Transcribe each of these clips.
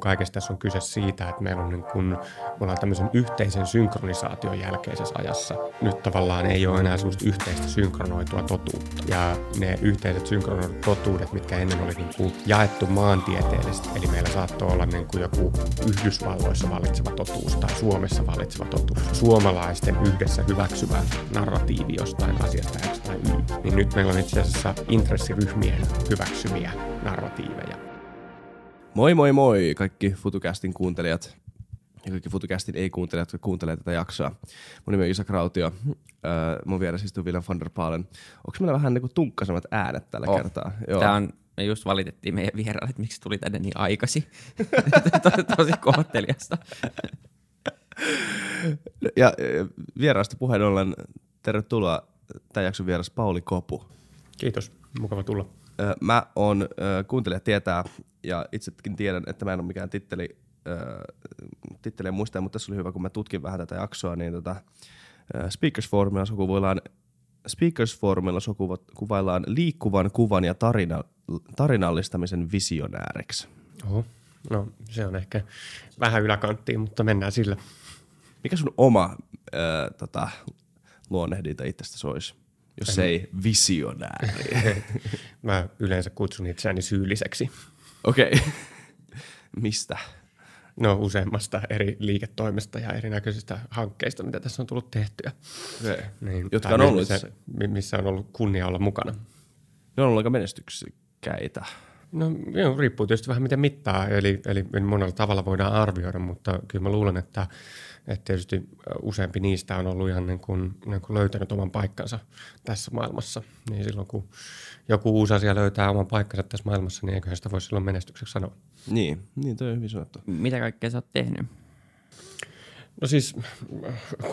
Kaikessa tässä on kyse siitä, että meillä on niin kun, me ollaan tämmöisen yhteisen synkronisaation jälkeisessä ajassa. Nyt tavallaan ei ole enää semmoista yhteistä synkronoitua totuutta. Ja ne yhteiset synkronoidut totuudet, mitkä ennen oli niin kuin jaettu maantieteellisesti, eli meillä saattoi olla niin kuin joku Yhdysvalloissa vallitseva totuus tai Suomessa vallitseva totuus, suomalaisten yhdessä hyväksyvä narratiivi jostain asiasta X tai Y, niin nyt meillä on itse asiassa intressiryhmien hyväksymiä narratiiveja. Moi moi moi kaikki FutuCastin kuuntelijat ja kaikki FutuCastin ei-kuuntelijat, jotka kuuntelee tätä jaksoa. Mun nimi on Isa Krautio. Öö, mun vieressä istuu William van der Paalen. Onko meillä vähän niinku tunkkasemmat äänet tällä oh. kertaa? Joo. Tää on, me just valitettiin meidän vieraalle, että miksi tuli tänne niin aikasi. Tosi kohteliasta. ja vieraasta puheen ollen, tervetuloa tämän jakson vieras Pauli Kopu. Kiitos, mukava tulla. Mä oon, kuuntelijat tietää, ja itsekin tiedän, että mä en ole mikään titteli, titteliä muista, mutta tässä oli hyvä, kun mä tutkin vähän tätä jaksoa, niin tota, Speakers Forumilla sukuvuillaan Speakers Forumilla kuvaillaan liikkuvan kuvan ja tarina, tarinallistamisen visionääriksi. Oho. No se on ehkä vähän yläkanttiin, mutta mennään sillä. Mikä sun oma äh, tota, luonnehdinta itsestä olisi? Jos en... ei visionääri. Mä yleensä kutsun itseäni syylliseksi. Okei. Okay. Mistä? No useammasta eri liiketoimesta ja erinäköisistä hankkeista, mitä tässä on tullut tehtyä. Okay. Niin, Jotka on ollut missä, missä on ollut kunnia olla mukana. Ne on ollut aika menestyksekkäitä. No joo, riippuu tietysti vähän miten mittaa, eli, eli monella tavalla voidaan arvioida, mutta kyllä mä luulen, että että tietysti useampi niistä on ollut ihan niin kuin, niin kuin löytänyt oman paikkansa tässä maailmassa. Niin silloin kun joku uusi asia löytää oman paikkansa tässä maailmassa, niin eiköhän sitä voi silloin menestykseksi sanoa. Niin, niin toi on hyvin sanottu. Mitä kaikkea sä oot tehnyt? No siis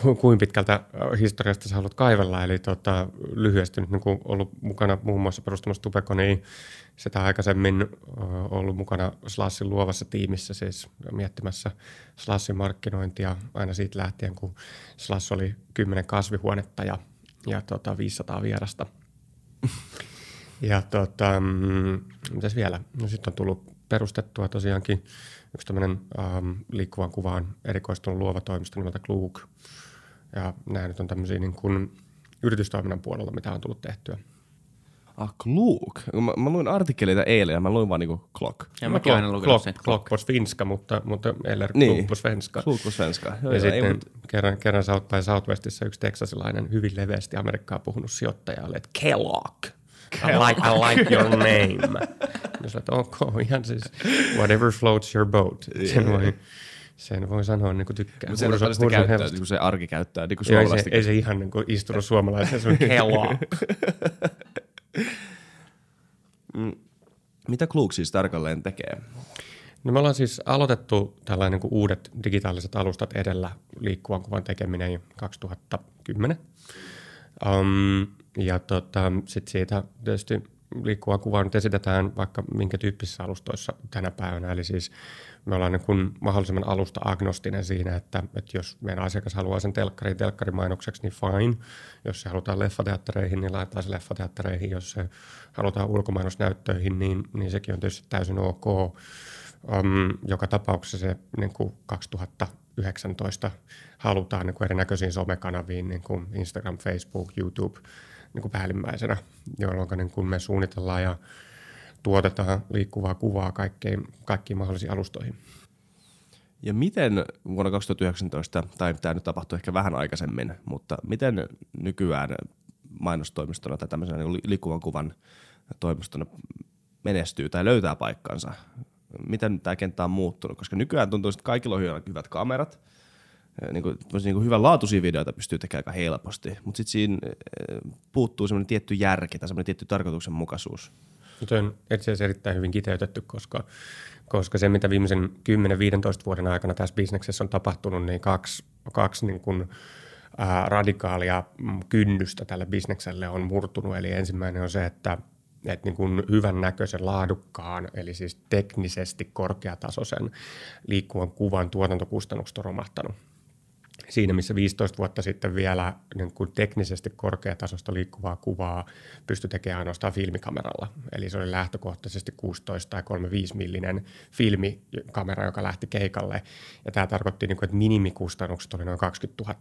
ku, kuin pitkältä historiasta sä haluat kaivella, eli tota, lyhyesti nyt niin ollut mukana muun muassa perustamassa Tupekoniin sitä aikaisemmin ollut mukana Slassin luovassa tiimissä, siis miettimässä Slassin markkinointia aina siitä lähtien, kun Slash oli 10 kasvihuonetta ja, ja tota 500 vierasta. ja tota, mm, mitäs vielä? No sitten on tullut perustettua tosiaankin yksi tämmöinen ähm, liikkuvan kuvaan erikoistunut luova toimisto nimeltä Klook. Ja nämä nyt on tämmöisiä niin kuin yritystoiminnan puolella, mitä on tullut tehtyä. Ah, Klook. Mä, mä luin artikkeleita eilen ja mä luin vaan niinku Klock. Ja mä aina lukenut sen. Klock på svenska, mutta, mutta eller niin. Klook på svenska. Klook på svenska. Joo, ja joo, sitten mut... kerran, kerran South by Southwestissa yksi teksasilainen hyvin leveästi Amerikkaa puhunut sijoittaja oli, että Kellogg. I like, I like your name. Jos että ok, ihan siis whatever floats your boat. Sen voi, sen voi sanoa niin kuin tykkää. Mutta se, sitä käyttää, niin kuin se arki käyttää niin kuin ei, se, ei se ihan niin kuin istunut suomalaisen, se on Kellogg. Mm. Mitä Kluk siis tarkalleen tekee? No me ollaan siis aloitettu tällainen niin kuin uudet digitaaliset alustat edellä liikkuvan kuvan tekeminen jo 2010. Um, ja tota, sitten siitä tietysti liikkuva kuva nyt esitetään vaikka minkä tyyppisissä alustoissa tänä päivänä. Eli siis me ollaan niin kuin mahdollisimman alusta agnostinen siinä, että, että jos meidän asiakas haluaa sen telkkarin telkkarimainokseksi, niin fine. Jos se halutaan leffateattereihin, niin laitetaan se leffateattereihin. Jos se halutaan ulkomainosnäyttöihin, niin, niin sekin on tietysti täysin ok. Um, joka tapauksessa se niin kuin 2019 halutaan niin kuin erinäköisiin somekanaviin, niin kuin Instagram, Facebook, YouTube – niin kuin päällimmäisenä, jolloin niin kuin me suunnitellaan ja tuotetaan liikkuvaa kuvaa kaikkiin, kaikkiin mahdollisiin alustoihin. Ja miten vuonna 2019, tai tämä nyt tapahtui ehkä vähän aikaisemmin, mutta miten nykyään mainostoimistona tai tämmöisenä niin liikkuvan kuvan toimistona menestyy tai löytää paikkansa? Miten tämä kenttä on muuttunut? Koska nykyään tuntuu, että kaikilla on hyvät kamerat – niin kuin, niin kuin hyvän laatuisia videoita pystyy tekemään aika helposti, mutta sitten siinä puuttuu semmoinen tietty järki tai semmoinen tietty tarkoituksenmukaisuus. Se on itse asiassa erittäin hyvin kiteytetty, koska, koska se, mitä viimeisen 10-15 vuoden aikana tässä bisneksessä on tapahtunut, niin kaksi, kaksi niin kuin, ää, radikaalia kynnystä tälle bisnekselle on murtunut. Eli ensimmäinen on se, että että niin kuin hyvän näköisen, laadukkaan, eli siis teknisesti korkeatasoisen liikkuvan kuvan tuotantokustannukset on romahtanut siinä, missä 15 vuotta sitten vielä niin kuin teknisesti korkeatasosta liikkuvaa kuvaa pystyi tekemään ainoastaan filmikameralla. Eli se oli lähtökohtaisesti 16 tai 35 millinen filmikamera, joka lähti keikalle. Ja tämä tarkoitti, niin kuin, että minimikustannukset oli noin 20 000.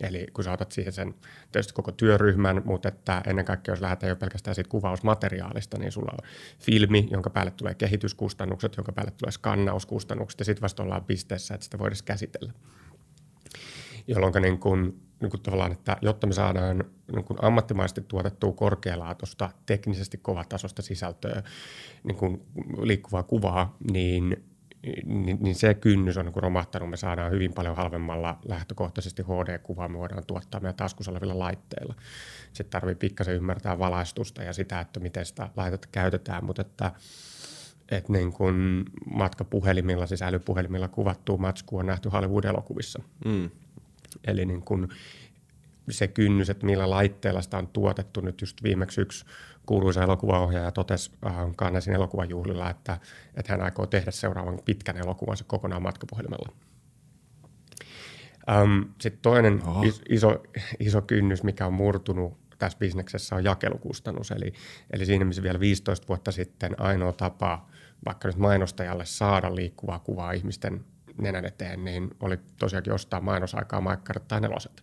Eli kun sä otat siihen sen tietysti koko työryhmän, mutta että ennen kaikkea jos lähdetään jo pelkästään siitä kuvausmateriaalista, niin sulla on filmi, jonka päälle tulee kehityskustannukset, jonka päälle tulee skannauskustannukset ja sitten vasta ollaan pisteessä, että sitä voidaan käsitellä jolloin niin kuin, niin kuin tavallaan, että jotta me saadaan niin kuin ammattimaisesti tuotettua korkealaatuista, teknisesti kovatasosta sisältöä, niin kuin liikkuvaa kuvaa, niin niin, niin se kynnys on niin romahtanut. Me saadaan hyvin paljon halvemmalla lähtökohtaisesti HD-kuvaa, me voidaan tuottaa meidän taskussa olevilla laitteilla. Sitten tarvii pikkasen ymmärtää valaistusta ja sitä, että miten sitä laitetta käytetään, mutta että että niin kun matkapuhelimilla, siis älypuhelimilla kuvattu matsku on nähty Hollywood-elokuvissa. Mm. Eli niin kun se kynnys, että millä laitteella sitä on tuotettu. Nyt just viimeksi yksi kuuluisa elokuvaohjaaja totesi äh, Kannesin elokuvajuhlilla, että, että hän aikoo tehdä seuraavan pitkän elokuvansa kokonaan matkapuhelimella. Ähm, Sitten toinen is, iso, iso kynnys, mikä on murtunut tässä bisneksessä on jakelukustannus. Eli, eli siinä, missä vielä 15 vuotta sitten ainoa tapa vaikka nyt mainostajalle saada liikkuvaa kuvaa ihmisten nenän eteen, niin oli tosiaankin ostaa mainosaikaa maikkarit tai neloset,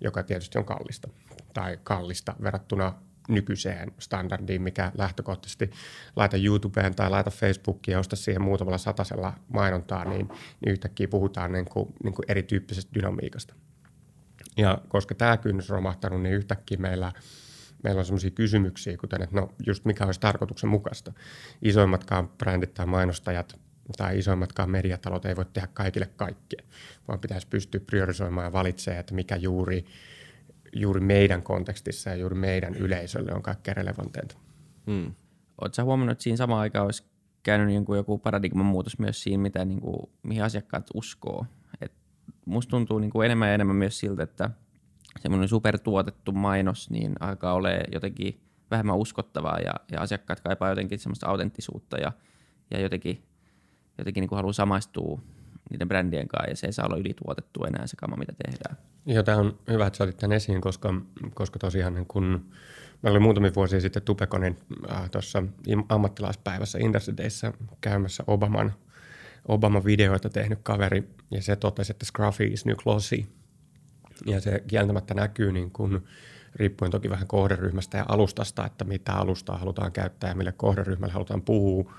joka tietysti on kallista tai kallista verrattuna nykyiseen standardiin, mikä lähtökohtaisesti laita YouTubeen tai laita Facebookiin ja osta siihen muutamalla satasella mainontaa, niin, niin yhtäkkiä puhutaan niin kuin, niin kuin erityyppisestä dynamiikasta. Ja koska tämä kynnys on romahtanut, niin yhtäkkiä meillä, meillä on sellaisia kysymyksiä, kuten että no just mikä olisi tarkoituksenmukaista. Isoimmatkaan brändit tai mainostajat tai isoimmatkaan mediatalot ei voi tehdä kaikille kaikkea, vaan pitäisi pystyä priorisoimaan ja valitsemaan, että mikä juuri, juuri meidän kontekstissa ja juuri meidän yleisölle on kaikkein relevanteinta. Hmm. Oletko huomannut, että siinä samaan aikaan olisi käynyt niin kuin joku paradigman muutos myös siinä, mitä, niin kuin, mihin asiakkaat uskoo? Et musta tuntuu niin kuin enemmän ja enemmän myös siltä, että semmoinen supertuotettu mainos niin alkaa olla jotenkin vähemmän uskottavaa ja, ja asiakkaat kaipaa jotenkin semmoista autenttisuutta ja, ja jotenkin jotenkin niin haluaa samaistua niiden brändien kanssa ja se ei saa olla ylituotettu enää se kama, mitä tehdään. Joo, tämä on hyvä, että sä otit tämän esiin, koska, koska tosiaan niin kun Meillä oli muutamia vuosia sitten Tupekonin äh, tuossa ammattilaispäivässä Industry käymässä Obaman, Obama videoita tehnyt kaveri, ja se totesi, että Scruffy is new glossy. Ja se kieltämättä näkyy niin kun, riippuen toki vähän kohderyhmästä ja alustasta, että mitä alustaa halutaan käyttää ja mille kohderyhmälle halutaan puhua,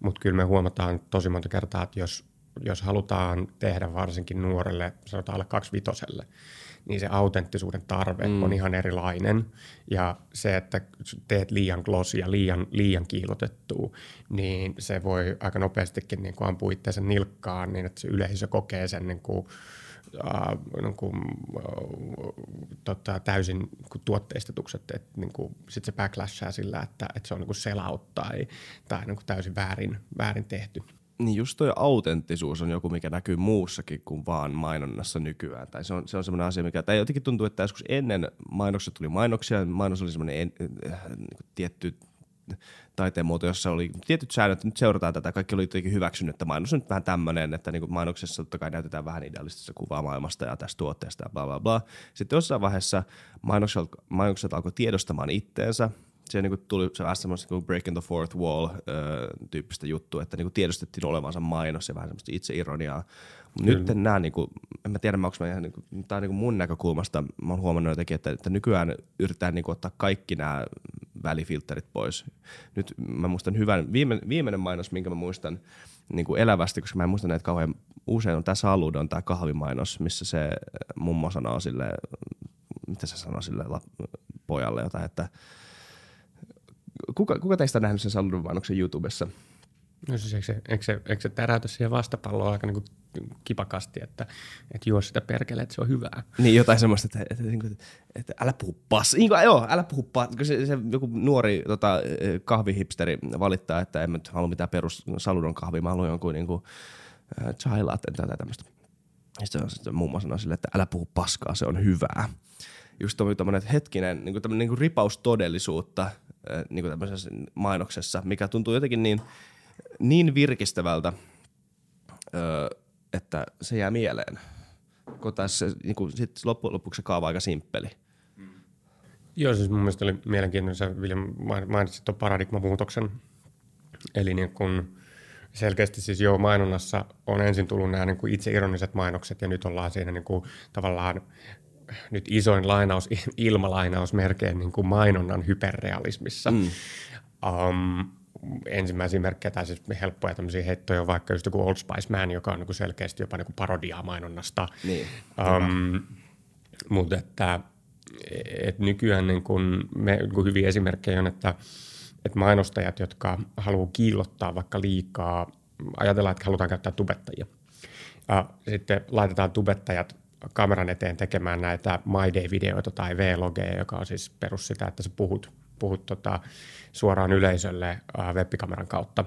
mutta kyllä me huomataan tosi monta kertaa, että jos, jos halutaan tehdä varsinkin nuorelle, sanotaan alle kaksivitoselle, niin se autenttisuuden tarve mm. on ihan erilainen. Ja se, että teet liian glossia, liian, liian kiilotettua, niin se voi aika nopeastikin niin kuin ampua itseänsä nilkkaan, niin että se yleisö kokee sen niin kuin, äh, niin kuin, äh, tota, täysin niin tuotteistetukset, että niin kuin, sit se backlashaa sillä, että, että se on niin kuin sellout tai, tai niin kuin täysin väärin, väärin tehty. Niin just toi autenttisuus on joku, mikä näkyy muussakin kuin vaan mainonnassa nykyään. Tai se on, se on semmoinen asia, mikä, tai jotenkin tuntuu, että joskus ennen mainokset tuli mainoksia, mainos oli semmoinen en, äh, niin tietty taiteen muoto, jossa oli tietyt säännöt, nyt seurataan tätä, kaikki oli jotenkin hyväksynyt, että mainos on nyt vähän tämmöinen, että niin mainoksessa totta kai näytetään vähän idealistista kuvaa maailmasta ja tästä tuotteesta ja bla bla bla. Sitten jossain vaiheessa mainokset, mainokset alkoi tiedostamaan itteensä, se niin tuli se vähän semmoista niin breaking the fourth wall öö, tyyppistä juttua, että niin tiedostettiin olevansa mainos ja vähän semmoista itseironiaa. Nyt nämä, niin kuin, en mä tiedä, onko mä ihan, niin kuin, tämä on niin kuin mun näkökulmasta, mä oon huomannut jotenkin, että, että nykyään yritetään niin kuin, ottaa kaikki nämä välifilterit pois. Nyt mä muistan hyvän, viime, viimeinen mainos, minkä mä muistan niin kuin elävästi, koska mä en muista näitä kauhean usein, on tämä Salud, on tämä kahvimainos, missä se mummo sanoo sille, mitä se sanoo sille pojalle jotain, että kuka, kuka teistä on nähnyt sen Saludun mainoksen YouTubessa? No siis eikö se, eikö se, eikö se täräytä siihen vastapalloon aika niin kipakasti, että, että juo sitä perkele, että se on hyvää. Niin, jotain semmoista, että, että, että, että, että älä puhu pass. Niin kuin, joo, älä puhu pass. Se, se, joku nuori tota, kahvihipsteri valittaa, että en nyt halua mitään perus saludon kahvia, mä haluan jonkun niin kuin, äh, chai latte tai tämmöistä. Sitten on sitten muun muassa sille, että älä puhu paskaa, se on hyvää. Just tommoinen hetkinen niin kuin, niin kuin ripaus todellisuutta äh, niin kuin tämmöisessä mainoksessa, mikä tuntuu jotenkin niin, niin virkistävältä, että se jää mieleen. kun tässä niin kuin, sit loppujen lopuksi se kaava aika simppeli. Joo, siis mun mielestä oli mielenkiintoinen, Vilja mainitsit tuon paradigmamuutoksen. Eli niin kun selkeästi siis jo mainonnassa on ensin tullut nämä niin kuin itse ironiset mainokset ja nyt ollaan siinä niin kuin tavallaan nyt isoin lainaus, ilmalainaus melkein niin kuin mainonnan hyperrealismissa. Mm. Um, ensimmäisiä merkkejä tai siis helppoja tämmöisiä heittoja vaikka just joku Old Spice Man, joka on niin selkeästi jopa niin parodiaa mainonnasta. Niin, um, mutta että et nykyään niin kun me, niin kun hyviä esimerkkejä on, että, että mainostajat, jotka haluaa kiillottaa vaikka liikaa, ajatellaan, että halutaan käyttää tubettajia. Ja sitten laitetaan tubettajat kameran eteen tekemään näitä My Day-videoita tai vlogeja, joka on siis perus sitä, että sä puhut, puhut tota, suoraan yleisölle webikameran kautta.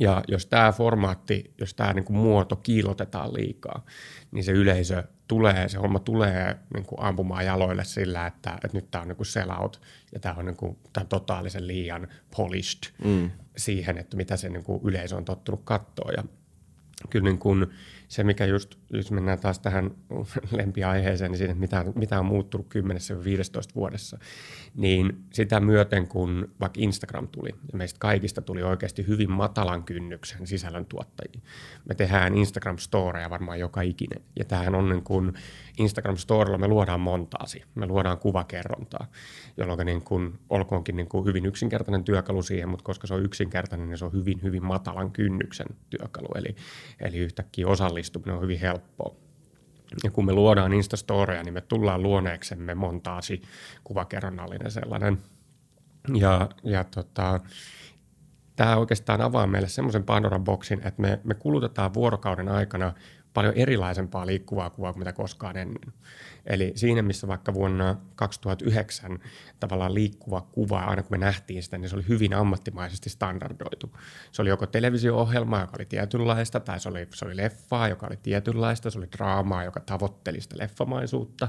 Ja jos tämä formaatti, jos tämä niinku muoto kiilotetaan liikaa, niin se yleisö tulee, se homma tulee niinku ampumaan jaloille sillä, että, että nyt tämä on niinku sellout ja tämä on, niinku, tää on totaalisen liian polished mm. siihen, että mitä se niinku yleisö on tottunut katsoa. Ja kyllä niin kuin se, mikä just, jos mennään taas tähän lempiaiheeseen, niin siinä, että mitä, mitä on muuttunut 10-15 vuodessa, niin sitä myöten, kun vaikka Instagram tuli, ja meistä kaikista tuli oikeasti hyvin matalan kynnyksen sisällöntuottajia. Me tehdään Instagram-storeja varmaan joka ikinen, ja tämähän on niin kuin Instagram-storella me luodaan montaasi, me luodaan kuvakerrontaa, jolloin niin kuin, olkoonkin niin kuin hyvin yksinkertainen työkalu siihen, mutta koska se on yksinkertainen, niin se on hyvin, hyvin matalan kynnyksen työkalu, eli, eli yhtäkkiä osallistuminen on hyvin helppoa. Ja kun me luodaan Instastoreja, niin me tullaan luoneeksemme montaasi kuvakerronnallinen sellainen. Ja, ja tota, tämä oikeastaan avaa meille semmoisen Pandoran boksin, että me, me kulutetaan vuorokauden aikana – paljon erilaisempaa liikkuvaa kuvaa kuin mitä koskaan ennen. Eli siinä, missä vaikka vuonna 2009 tavallaan liikkuva kuva, aina kun me nähtiin sitä, niin se oli hyvin ammattimaisesti standardoitu. Se oli joko televisio-ohjelma, joka oli tietynlaista, tai se oli, se oli leffaa, joka oli tietynlaista, se oli draamaa, joka tavoitteli sitä leffamaisuutta,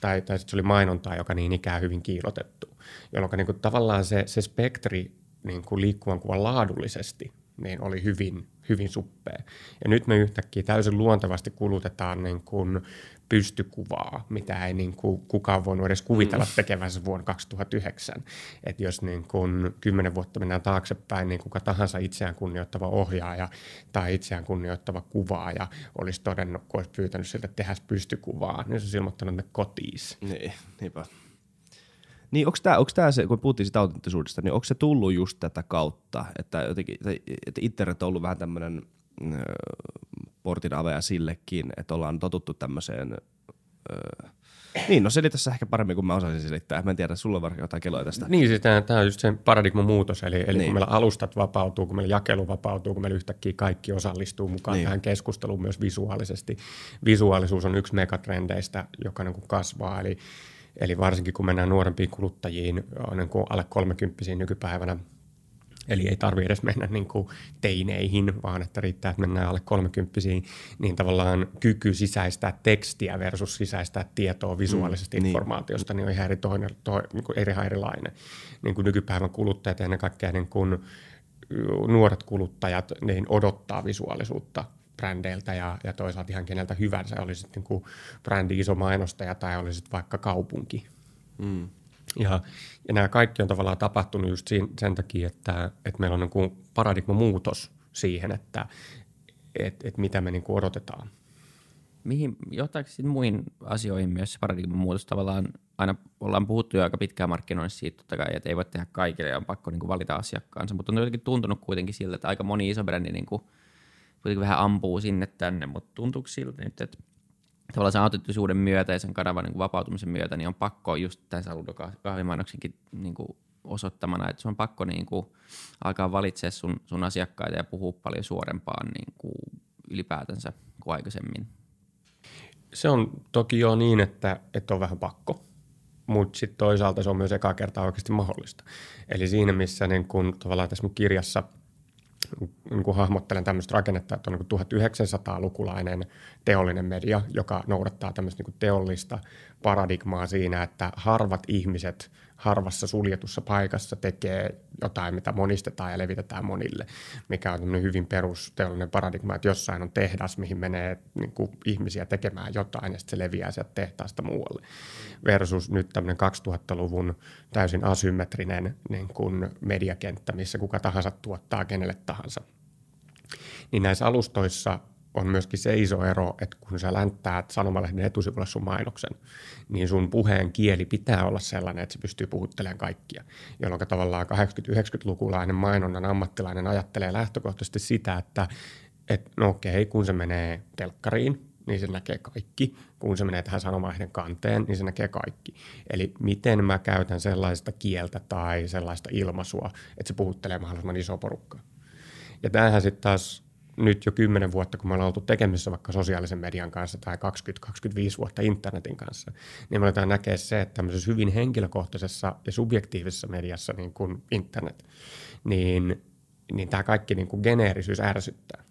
tai, tai sitten se oli mainontaa, joka niin ikään hyvin kiilotettu. Jolloin niin kuin, tavallaan se, se spektri niin kuin liikkuvan kuvan laadullisesti niin oli hyvin, hyvin suppea. Ja nyt me yhtäkkiä täysin luontevasti kulutetaan niin kuin pystykuvaa, mitä ei niin kuin kukaan voinut edes kuvitella mm. tekevänsä vuonna 2009. Että jos niin kuin kymmenen vuotta mennään taaksepäin, niin kuka tahansa itseään kunnioittava ohjaaja tai itseään kunnioittava kuvaaja olisi todennut, kun olisi pyytänyt siltä tehdä pystykuvaa, niin se olisi ilmoittanut ne kotiis. Niin, niinpä. Niin onko tämä, onko tämä se, kun puhuttiin sitä autenttisuudesta, niin onko se tullut just tätä kautta, että jotenkin, että internet on ollut vähän tämmöinen äh, portin avaja sillekin, että ollaan totuttu tämmöiseen äh, niin, no selitä tässä ehkä paremmin kuin mä osasin selittää. Mä en tiedä, sulla on varmaan jotain keloa tästä. Niin, siis tämä on just se paradigman muutos, eli, eli niin. kun meillä alustat vapautuu, kun meillä jakelu vapautuu, kun meillä yhtäkkiä kaikki osallistuu mukaan niin. tähän keskusteluun myös visuaalisesti. Visuaalisuus on yksi megatrendeistä, joka niin kuin kasvaa, eli Eli varsinkin kun mennään nuorempiin kuluttajiin, niin kuin alle 30 nykypäivänä, Eli ei tarvitse edes mennä niin kuin teineihin, vaan että riittää, että mennään alle 30 niin tavallaan kyky sisäistää tekstiä versus sisäistää tietoa visuaalisesta mm, informaatiosta niin. niin on ihan eri, toinen, to, niin kuin eri, erilainen. Niin kuin nykypäivän kuluttajat ennen kaikkea niin kuin nuoret kuluttajat niin odottaa visuaalisuutta brändeiltä ja, ja toisaalta ihan keneltä hyvänsä, oli sitten niin brändi iso mainostaja tai oli sitten vaikka kaupunki. Mm. Ja, ja nämä kaikki on tavallaan tapahtunut just siinä, sen takia, että, että meillä on niin paradigma muutos siihen, että et, et mitä me niin kuin odotetaan. Mihin, johtaako sitten muihin asioihin myös se paradigman muutos? Tavallaan aina ollaan puhuttu jo aika pitkään markkinoinnissa siitä totta kai, että ei voi tehdä kaikille ja on pakko niin kuin valita asiakkaansa, mutta on jotenkin tuntunut kuitenkin siltä, että aika moni iso brändi niin kuin – kuitenkin vähän ampuu sinne tänne, mutta tuntuuko siltä nyt, että tavallaan sen autenttisuuden myötä ja sen kanavan niin vapautumisen myötä, niin on pakko just tämän Saludo kahvimainoksenkin niin kuin osoittamana, että se on pakko niin kuin alkaa valitsemaan sun, sun asiakkaita ja puhua paljon suorempaan niin kuin ylipäätänsä kuin aikaisemmin. Se on toki jo niin, että, että on vähän pakko, mutta sitten toisaalta se on myös eka kertaa oikeasti mahdollista. Eli siinä, missä niin kun, tavallaan tässä mun kirjassa – niin kuin hahmottelen tämmöistä rakennetta, että on niin 1900-lukulainen teollinen media, joka noudattaa tämmöistä niin teollista paradigmaa siinä, että harvat ihmiset harvassa suljetussa paikassa tekee jotain, mitä monistetaan ja levitetään monille, mikä on hyvin perusteollinen paradigma, että jossain on tehdas, mihin menee niin kuin ihmisiä tekemään jotain ja sitten se leviää sieltä tehtaasta muualle. Versus nyt tämmöinen 2000-luvun täysin asymmetrinen niin kuin mediakenttä, missä kuka tahansa tuottaa kenelle tahansa. Niin näissä alustoissa on myöskin se iso ero, että kun sä länttäät sanomalehden etusivulle sun mainoksen, niin sun puheen kieli pitää olla sellainen, että se pystyy puhuttelemaan kaikkia. Jolloin tavallaan 80-90-lukulainen mainonnan ammattilainen ajattelee lähtökohtaisesti sitä, että et, no okei, kun se menee telkkariin, niin se näkee kaikki. Kun se menee tähän sanomalehden kanteen, niin se näkee kaikki. Eli miten mä käytän sellaista kieltä tai sellaista ilmaisua, että se puhuttelee mahdollisimman iso porukkaa. Ja tämähän sitten taas nyt jo kymmenen vuotta, kun me ollaan oltu tekemisissä vaikka sosiaalisen median kanssa tai 20-25 vuotta internetin kanssa, niin me aletaan näkeä se, että tämmöisessä hyvin henkilökohtaisessa ja subjektiivisessa mediassa, niin kuin internet, niin, niin tämä kaikki niin kuin geneerisyys ärsyttää,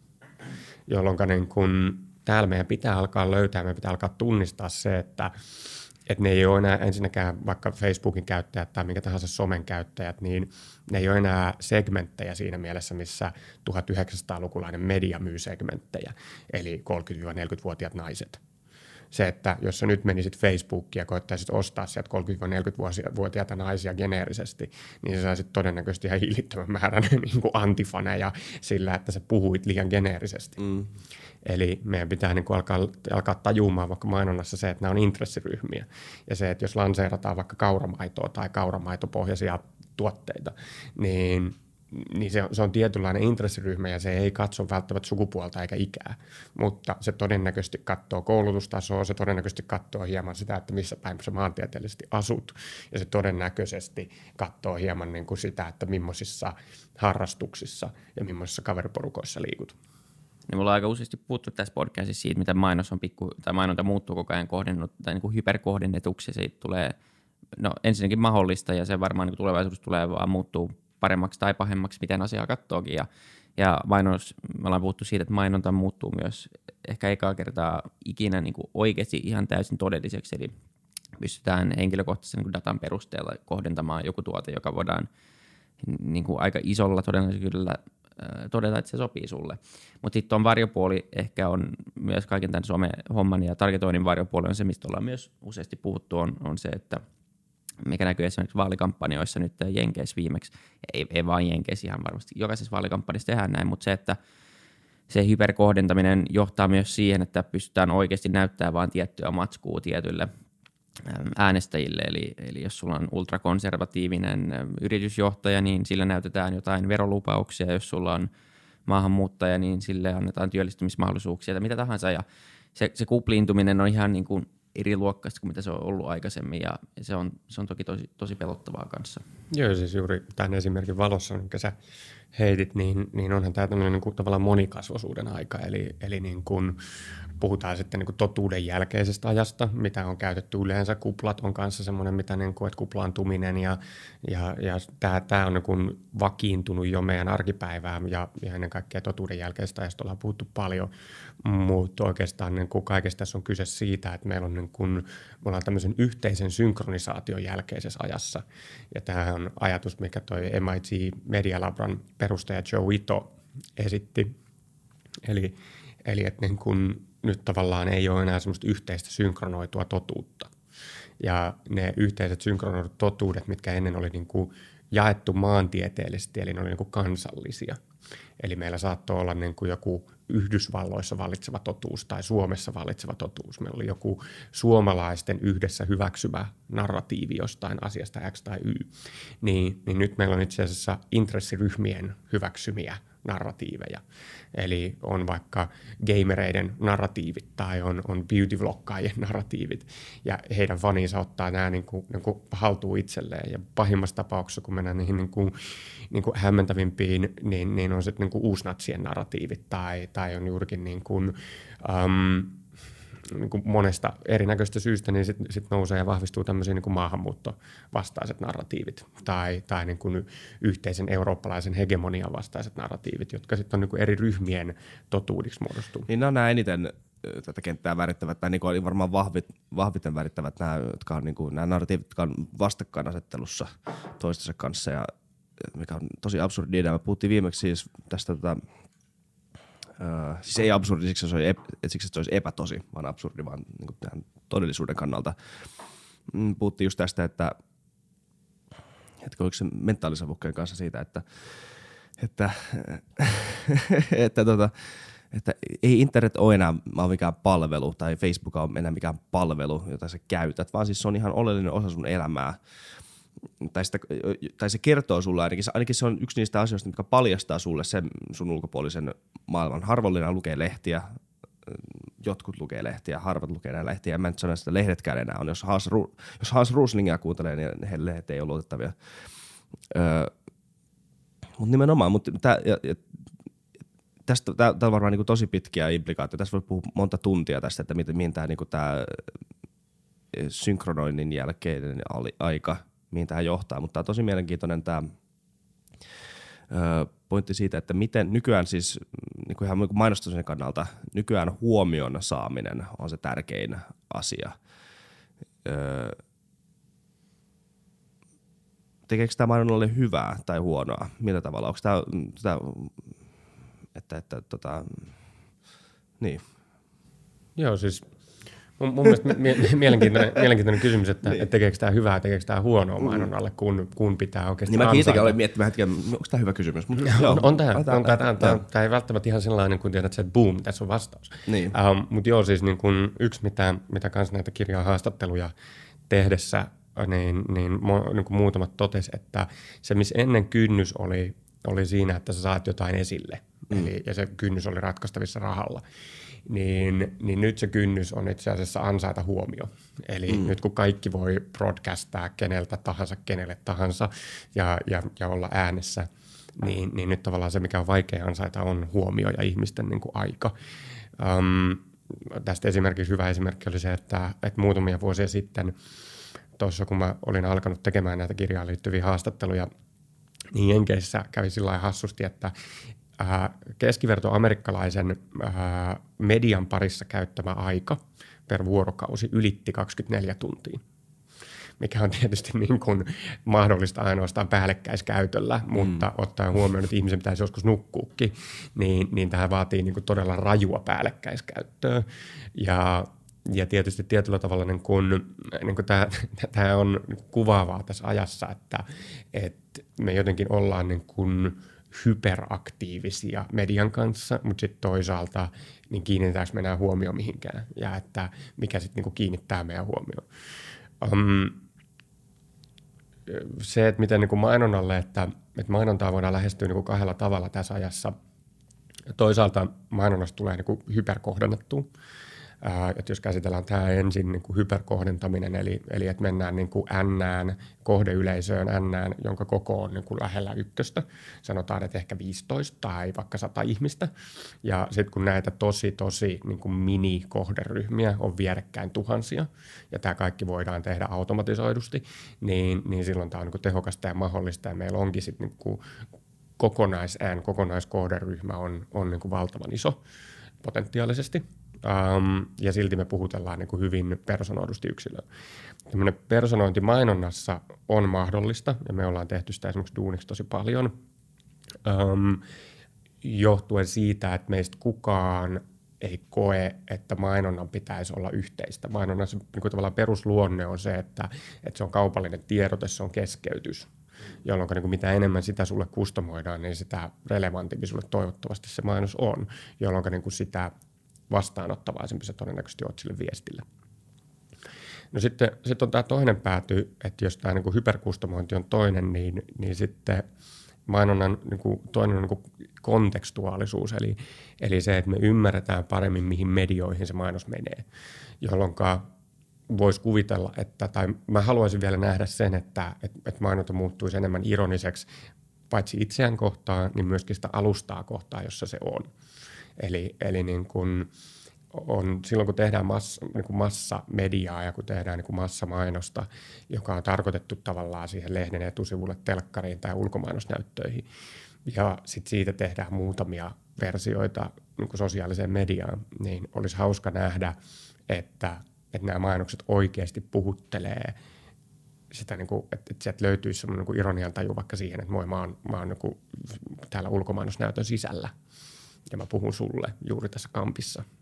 jolloin niin kuin, täällä meidän pitää alkaa löytää, meidän pitää alkaa tunnistaa se, että että ne ei ole enää ensinnäkään vaikka Facebookin käyttäjät tai minkä tahansa somen käyttäjät, niin ne ei ole enää segmenttejä siinä mielessä, missä 1900-lukulainen media myy segmenttejä, eli 30-40-vuotiaat naiset. Se, että jos sä nyt menisit Facebookiin ja koettaisit ostaa sieltä 30-40-vuotiaita naisia geneerisesti, niin sä saisit todennäköisesti ihan hillittömän määrän niin kuin antifaneja sillä, että sä puhuit liian geneerisesti. Mm. Eli meidän pitää niin kuin alkaa, alkaa tajumaan vaikka mainonnassa se, että nämä on intressiryhmiä. Ja se, että jos lanseerataan vaikka kauramaitoa tai kauramaitopohjaisia tuotteita, niin niin se se on tietynlainen intressiryhmä ja se ei katso välttämättä sukupuolta eikä ikää, mutta se todennäköisesti katsoo koulutustasoa, se todennäköisesti katsoo hieman sitä, että missä päin sä maantieteellisesti asut. Ja se todennäköisesti katsoo hieman niin kuin sitä, että millaisissa harrastuksissa ja millaisissa kaveriporukoissa liikut. Niin mulla on aika useasti puhuttu tässä podcastissa siitä, miten mainos on pikku, tai mainonta muuttuu koko ajan kohdennut, tai niin kuin hyperkohdennetuksi, se tulee no, ensinnäkin mahdollista, ja se varmaan niin tulevaisuudessa tulee vaan muuttuu paremmaksi tai pahemmaksi, miten asiaa katsookin, ja, ja mainos, me ollaan puhuttu siitä, että mainonta muuttuu myös ehkä ekaa kertaa ikinä niin kuin oikeasti ihan täysin todelliseksi, eli pystytään henkilökohtaisen niin datan perusteella kohdentamaan joku tuote, joka voidaan niin kuin aika isolla todennäköisyydellä todeta, että se sopii sulle. Mutta sitten on varjopuoli ehkä on myös kaiken tämän some-homman ja targetoinnin varjopuoli on se, mistä ollaan myös useasti puhuttu, on, on se, että mikä näkyy esimerkiksi vaalikampanjoissa nyt Jenkeissä viimeksi, ei, ei vain Jenkeissä ihan varmasti, jokaisessa vaalikampanjassa tehdään näin, mutta se, että se hyperkohdentaminen johtaa myös siihen, että pystytään oikeasti näyttämään vain tiettyä matskua tietylle äänestäjille. Eli, eli jos sulla on ultrakonservatiivinen yritysjohtaja, niin sillä näytetään jotain verolupauksia. Jos sulla on maahanmuuttaja, niin sille annetaan työllistymismahdollisuuksia tai mitä tahansa. Ja se, se kupliintuminen on ihan niin kuin eri luokkaista kuin mitä se on ollut aikaisemmin ja se on, se on toki tosi, tosi pelottavaa kanssa. Joo, siis juuri tämän esimerkin valossa, minkä sä heitit, niin, niin onhan tämä tämmöinen niin kuin tavallaan monikasvoisuuden aika, eli, eli niin kuin puhutaan sitten niin kuin totuuden jälkeisestä ajasta, mitä on käytetty yleensä. Kuplat on kanssa semmoinen, mitä niin kuin, että kuplaantuminen ja, ja, ja tämä, tämä on niin kuin vakiintunut jo meidän arkipäivään ja, ja ennen kaikkea totuuden jälkeisestä ajasta ollaan puhuttu paljon, mutta oikeastaan niin kuin kaikesta tässä on kyse siitä, että meillä on niin kuin, me ollaan tämmöisen yhteisen synkronisaation jälkeisessä ajassa. Ja tämä on ajatus, mikä toi MIT Media Labran perustaja Joe Ito esitti. Eli, eli että niin kuin nyt tavallaan ei ole enää semmoista yhteistä synkronoitua totuutta. Ja ne yhteiset synkronoidut totuudet, mitkä ennen oli niin kuin jaettu maantieteellisesti, eli ne oli niin kuin kansallisia. Eli meillä saattoi olla niin kuin joku Yhdysvalloissa vallitseva totuus tai Suomessa vallitseva totuus. Meillä oli joku suomalaisten yhdessä hyväksymä narratiivi jostain asiasta X tai Y. Niin, niin nyt meillä on itse asiassa intressiryhmien hyväksymiä narratiiveja. Eli on vaikka gamereiden narratiivit tai on, on beauty-vloggaajien narratiivit, ja heidän faninsa ottaa nämä niin kuin, niin kuin haltuun itselleen. Ja pahimmassa tapauksessa, kun mennään niihin niin kuin, niin kuin hämmentävimpiin, niin, niin on sitten niin uusnatsien narratiivit tai, tai on juurikin niin kuin, um, niin kuin monesta erinäköistä syystä, niin sitten sit nousee ja vahvistuu tämmöisiä niin kuin maahanmuuttovastaiset narratiivit tai, tai niin kuin yhteisen eurooppalaisen hegemonian vastaiset narratiivit, jotka sitten on niin kuin eri ryhmien totuudiksi muodostuu. Niin nämä on nämä eniten tätä kenttää värittävät, tai niin kuin varmaan vahvit, vahviten värittävät nämä, jotka on niin kuin, nämä narratiivit, jotka on vastakkainasettelussa toistensa kanssa, ja mikä on tosi absurdi idea. Me puhuttiin viimeksi siis tästä tota, Uh, siis ei absurdi siksi, se, ep, siksi, että se olisi epätosi, vaan absurdi vaan niin kuin todellisuuden kannalta. Mm, puhuttiin just tästä, että, että oliko se mentaalisavukkeen kanssa siitä, että, että, että, tota, että ei internet ole enää mikään palvelu tai Facebook on enää mikään palvelu, jota sä käytät, vaan siis se on ihan oleellinen osa sun elämää tai, sitä, tai se kertoo sulle ainakin, ainakin se on yksi niistä asioista, mikä paljastaa sulle sen sun ulkopuolisen maailman. Harvollinen lukee lehtiä, jotkut lukee lehtiä, harvat lukee näitä lehtiä. Mä en sano, että lehdetkään enää on. Jos Hans, jos Hans Ruslingia kuuntelee, niin he lehdet ei ole luotettavia. Öö, mutta nimenomaan, mutta tää, ja, ja, tästä tää, tää on varmaan niinku tosi pitkiä implikaatioita. Tässä voi puhua monta tuntia tästä, että miten, mihin tämä niinku synkronoinnin jälkeinen aika – mihin tämä johtaa. Mutta tämä on tosi mielenkiintoinen tämä pointti siitä, että miten nykyään siis niin kuin ihan niin mainostamisen kannalta, nykyään huomion saaminen on se tärkein asia. tekeekö tämä mainonnalle hyvää tai huonoa? Millä tavalla? Onko tämä, tämä että, että tota, niin. Joo, siis Mun, mun mielestä mie- mielenkiintoinen, mielenkiintoinen kysymys, että, niin. että tekeekö tämä hyvää, tekeekö tämä huonoa mm. mainonnalle, kun, kun pitää oikeasti Niin mä itsekin olen miettimään hetken, onko tämä hyvä kysymys? Mutta, joo, on, on, tämä, on tämä, tämä, tämä, tämä, ei välttämättä ihan sellainen, kun tiedät, että boom, tässä on vastaus. Niin. Um, Mutta joo, siis niin kun yksi, mitä, mitä kans näitä kirjaa haastatteluja tehdessä, niin, niin, niin kuin muutamat totesi, että se, missä ennen kynnys oli, oli siinä, että sä saat jotain esille, mm. Eli, ja se kynnys oli ratkaistavissa rahalla niin, niin nyt se kynnys on itse asiassa ansaita huomio. Eli mm. nyt kun kaikki voi broadcastaa keneltä tahansa, kenelle tahansa ja, ja, ja olla äänessä, niin, niin nyt tavallaan se, mikä on vaikea ansaita, on huomio ja ihmisten niin kuin aika. Um, tästä esimerkiksi hyvä esimerkki oli se, että, että muutamia vuosia sitten tuossa kun mä olin alkanut tekemään näitä kirjaan liittyviä haastatteluja, niin Jenkeissä kävi sillä hassusti, että äh, keskiverto amerikkalaisen äh, median parissa käyttämä aika per vuorokausi ylitti 24 tuntia mikä on tietysti niin kuin mahdollista ainoastaan päällekkäiskäytöllä, mm. mutta ottaen huomioon, että ihmisen pitäisi joskus nukkuukin, niin, niin tämä vaatii niin kuin todella rajua päällekkäiskäyttöä. Ja, ja tietysti tietyllä tavalla niin kuin, niin kuin tämä, tämä on kuvaavaa tässä ajassa, että, että me jotenkin ollaan niin kuin – hyperaktiivisia median kanssa, mutta sitten toisaalta niin kiinnitetäänkö me enää huomioon mihinkään ja että mikä sitten niinku kiinnittää meidän huomioon. Um, se, että miten niinku mainonnalle, että, että mainontaa voidaan lähestyä niinku kahdella tavalla tässä ajassa. Toisaalta mainonnasta tulee niinku että jos käsitellään tämä ensin niin kuin hyperkohdentaminen, eli, eli että mennään niin kuin N kohdeyleisöön N, jonka koko on niin kuin lähellä ykköstä, sanotaan, että ehkä 15 tai vaikka 100 ihmistä, ja sitten kun näitä tosi, tosi niin kuin mini-kohderyhmiä on vierekkäin tuhansia, ja tämä kaikki voidaan tehdä automatisoidusti, niin, niin silloin tämä on niin kuin tehokasta ja mahdollista, ja meillä onkin sitten niin kuin kokonais kokonaiskohderyhmä on, on niin kuin valtavan iso potentiaalisesti. Um, ja silti me puhutellaan niin kuin hyvin personoidusti yksilöä. Tämmöinen personointi mainonnassa on mahdollista, ja me ollaan tehty sitä esimerkiksi duuniksi tosi paljon, um, johtuen siitä, että meistä kukaan ei koe, että mainonnan pitäisi olla yhteistä. Mainonnan niin kuin tavallaan perusluonne on se, että, että se on kaupallinen tiedote, se on keskeytys, jolloin niin kuin mitä enemmän sitä sulle kustomoidaan, niin sitä relevantimpi sulle toivottavasti se mainos on, jolloin niin kuin sitä vastaanottavaisempi se todennäköisesti oot sille viestille. No sitten, sitten on tämä toinen pääty, että jos tämä niin hyperkustomointi on toinen, niin, niin sitten mainonnan niin kuin, toinen on niin kuin kontekstuaalisuus, eli, eli se, että me ymmärretään paremmin, mihin medioihin se mainos menee, jolloin voisi kuvitella, että, tai mä haluaisin vielä nähdä sen, että, että, että mainonta muuttuisi enemmän ironiseksi, paitsi itseään kohtaan, niin myöskin sitä alustaa kohtaan, jossa se on. Eli, eli niin kuin on, silloin kun tehdään massa, niin kuin massamediaa ja kun tehdään niin kuin massamainosta, joka on tarkoitettu tavallaan siihen lehden etusivulle, telkkariin tai ulkomainosnäyttöihin, ja sitten siitä tehdään muutamia versioita niin kuin sosiaaliseen mediaan, niin olisi hauska nähdä, että, että nämä mainokset oikeasti puhuttelee sitä, niin kuin, että, että sieltä löytyisi semmoinen niin ironian taju vaikka siihen, että moi, mä oon, mä oon niin kuin täällä ulkomainosnäytön sisällä ja mä puhun sulle juuri tässä kampissa –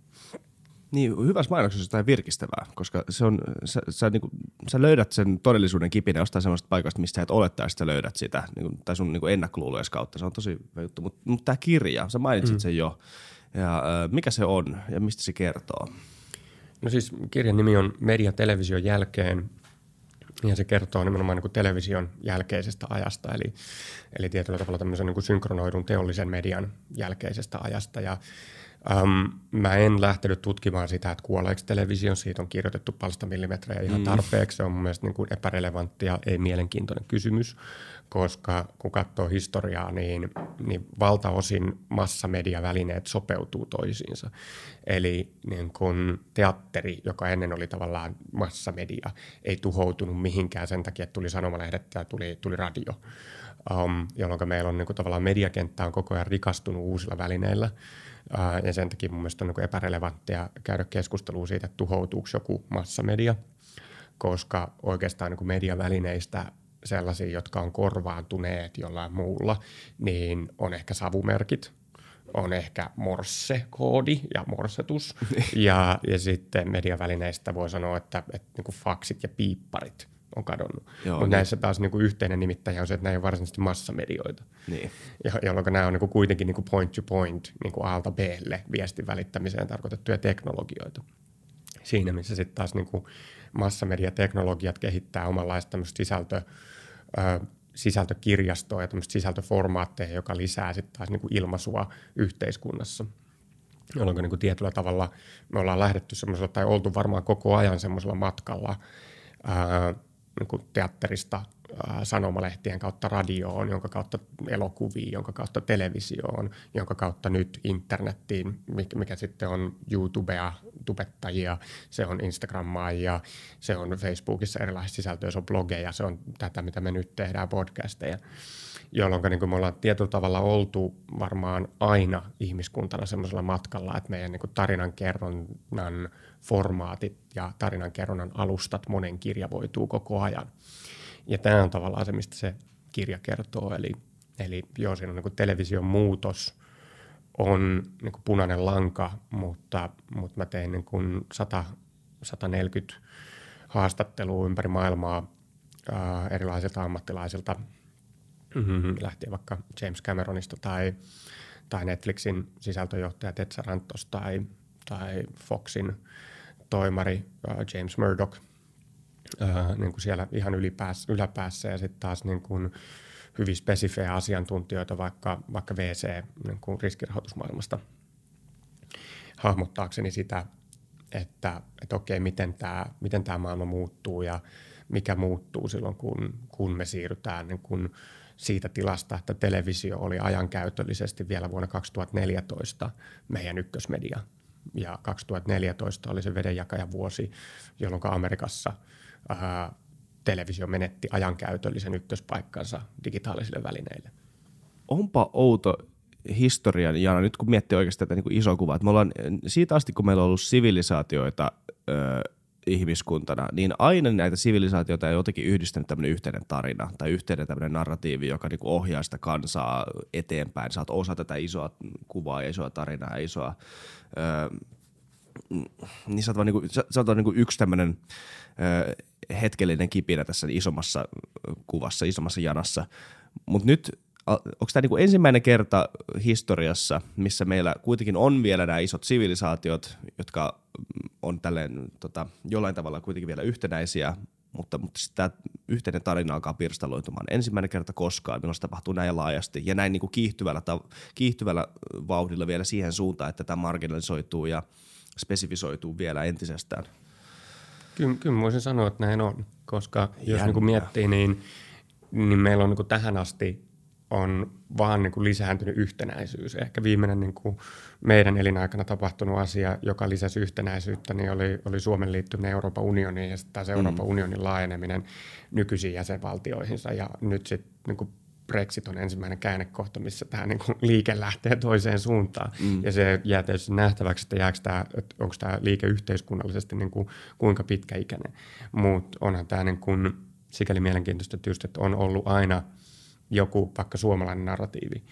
niin, hyvässä mainoksessa on virkistävää, koska se on, sä, sä, niin kuin, sä löydät sen todellisuuden kipinä jostain sellaista paikasta, mistä sä et oleta, että löydät sitä, niin kuin, tai sun niin ennakkoluulojen kautta. Se on tosi hyvä juttu. Mutta mut tämä kirja, sä mainitsit mm. sen jo. Ja, äh, mikä se on ja mistä se kertoo? No siis kirjan nimi on Media television jälkeen ja se kertoo nimenomaan niin kuin television jälkeisestä ajasta, eli, eli tietyllä tavalla tämmöisen niin kuin synkronoidun teollisen median jälkeisestä ajasta. Ja Um, mä en lähtenyt tutkimaan sitä, että kuoleeko television. Siitä on kirjoitettu palsta millimetrejä ihan mm. tarpeeksi. Se on mun mielestä niin kuin epärelevantti ja ei mielenkiintoinen kysymys, koska kun katsoo historiaa, niin, niin valtaosin massamediavälineet sopeutuu toisiinsa. Eli niin kun teatteri, joka ennen oli tavallaan massamedia, ei tuhoutunut mihinkään sen takia, että tuli sanomalehdet ja tuli, tuli radio. Um, jolloin meillä on niin kuin tavallaan mediakenttä on koko ajan rikastunut uusilla välineillä – ja sen takia mun mielestä on niin epärelevanttia käydä keskustelua siitä, että tuhoutuuko joku massamedia, koska oikeastaan niin mediavälineistä sellaisia, jotka on korvaantuneet jollain muulla, niin on ehkä savumerkit, on ehkä morse-koodi ja morsetus. ja, ja sitten mediavälineistä voi sanoa, että, että niin kuin faksit ja piipparit on kadonnut. Mutta niin. näissä taas niin kuin yhteinen nimittäjä on se, että nämä ei ole varsinaisesti massamedioita. Niin. Ja, jolloin nämä on niin kuin kuitenkin niin kuin point to point, niin kuin A-alta B-lle viestin välittämiseen tarkoitettuja teknologioita. Siinä, missä sitten taas niin kuin massamediateknologiat kehittää omanlaista sisältö, ö, sisältökirjastoa ja sisältöformaatteja, joka lisää sitten taas niin kuin ilmaisua yhteiskunnassa. Jolloin niin kuin tietyllä tavalla me ollaan lähdetty semmoisella, tai oltu varmaan koko ajan semmoisella matkalla, ää, niin teatterista sanomalehtien kautta radioon, jonka kautta elokuviin, jonka kautta televisioon, jonka kautta nyt internettiin, mikä, sitten on YouTubea, tubettajia, se on Instagrammaa se on Facebookissa erilaisia sisältöjä, se on blogeja, se on tätä, mitä me nyt tehdään, podcasteja. Jolloin niin me ollaan tietyllä tavalla oltu varmaan aina ihmiskuntana semmoisella matkalla, että meidän niin tarinankerronnan formaatit ja tarinankerronnan alustat monen kirjavoituu koko ajan. Ja tämä on tavallaan se, mistä se kirja kertoo. Eli, eli joo, siinä on niin television muutos on niin punainen lanka, mutta, mutta mä tein niin kuin 100, 140 haastattelua ympäri maailmaa ää, erilaisilta ammattilaisilta – mm-hmm. lähtien vaikka James Cameronista tai, tai Netflixin sisältöjohtaja Ted Sarantos tai, tai Foxin toimari uh, James Murdoch uh, niin kuin siellä ihan ylipäässä, yläpäässä ja sitten taas niin kuin hyvin spesifejä asiantuntijoita vaikka, vaikka VC niin kuin riskirahoitusmaailmasta hahmottaakseni sitä, että, että okei, miten tämä miten tämä maailma muuttuu ja mikä muuttuu silloin, kun, kun me siirrytään niin kun siitä tilasta, että televisio oli ajankäytöllisesti vielä vuonna 2014 meidän ykkösmedia. Ja 2014 oli se vedenjakajan vuosi, jolloin Amerikassa ää, televisio menetti ajankäytöllisen ykköspaikkansa digitaalisille välineille. Onpa outo historian, ja nyt kun miettii oikeasti tätä niin isoa kuvaa, että me ollaan siitä asti, kun meillä on ollut sivilisaatioita, ihmiskuntana, niin aina näitä sivilisaatioita ei jotenkin yhdistänyt tämmöinen yhteinen tarina tai yhteinen tämmöinen narratiivi, joka niin ohjaa sitä kansaa eteenpäin. Sä oot osa tätä isoa kuvaa ja isoa tarinaa ja isoa... Öö, niin sä oot vaan, niin kuin, sä, sä oot vaan niin kuin yksi tämmöinen öö, hetkellinen kipinä tässä isommassa kuvassa, isommassa janassa. Mutta nyt onko tämä niinku ensimmäinen kerta historiassa, missä meillä kuitenkin on vielä nämä isot sivilisaatiot, jotka on tälleen tota, jollain tavalla kuitenkin vielä yhtenäisiä, mutta, mutta tämä yhteinen tarina alkaa pirstaloitumaan. Ensimmäinen kerta koskaan, milloin se tapahtuu näin laajasti ja näin niin kuin kiihtyvällä, kiihtyvällä vauhdilla vielä siihen suuntaan, että tämä marginalisoituu ja spesifisoituu vielä entisestään. Kyllä, kyllä voisin sanoa, että näin on, koska jos niin kuin miettii, niin, niin meillä on niin kuin tähän asti on vaan niin kuin lisääntynyt yhtenäisyys. Ehkä viimeinen niin kuin meidän elinaikana tapahtunut asia, joka lisäsi yhtenäisyyttä, niin oli, oli Suomen liittyminen Euroopan unioniin ja sitten taas mm. Euroopan unionin laajeneminen nykyisiin jäsenvaltioihinsa. Ja nyt sitten niin Brexit on ensimmäinen käännekohta, missä tämä niin kuin liike lähtee toiseen suuntaan. Mm. Ja se jää tietysti nähtäväksi, että jääkö tämä, että onko tämä liike yhteiskunnallisesti niin kuin, kuinka pitkäikäinen. Mutta onhan tämä niin kuin, sikäli mielenkiintoista just, että on ollut aina joku vaikka suomalainen narratiivi.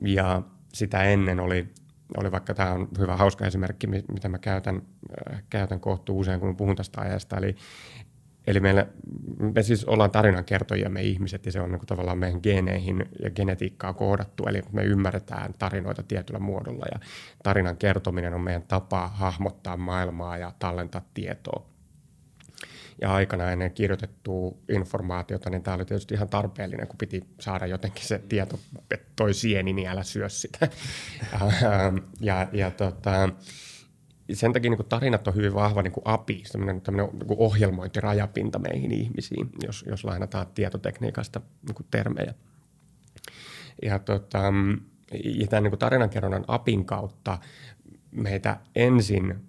Ja sitä ennen oli, oli vaikka tämä on hyvä hauska esimerkki, mitä mä käytän, äh, käytän kohtuu usein, kun puhun tästä ajasta. Eli, eli meillä, me siis ollaan tarinankertojia me ihmiset ja se on niin kuin tavallaan meidän geneihin ja genetiikkaa kohdattu. Eli me ymmärretään tarinoita tietyllä muodolla ja tarinan kertominen on meidän tapa hahmottaa maailmaa ja tallentaa tietoa ja aikana ennen kirjoitettua informaatiota, niin tämä oli tietysti ihan tarpeellinen, kun piti saada jotenkin se tieto, että toi sieni, niin älä syö sitä. ja, ja tota, sen takia niin tarinat on hyvin vahva niin API, tämmöinen, tämmöinen niin ohjelmointirajapinta meihin ihmisiin, jos, jos lainataan tietotekniikasta niin termejä. Ja, tota, ja tämän niin tarinankerronnan APin kautta meitä ensin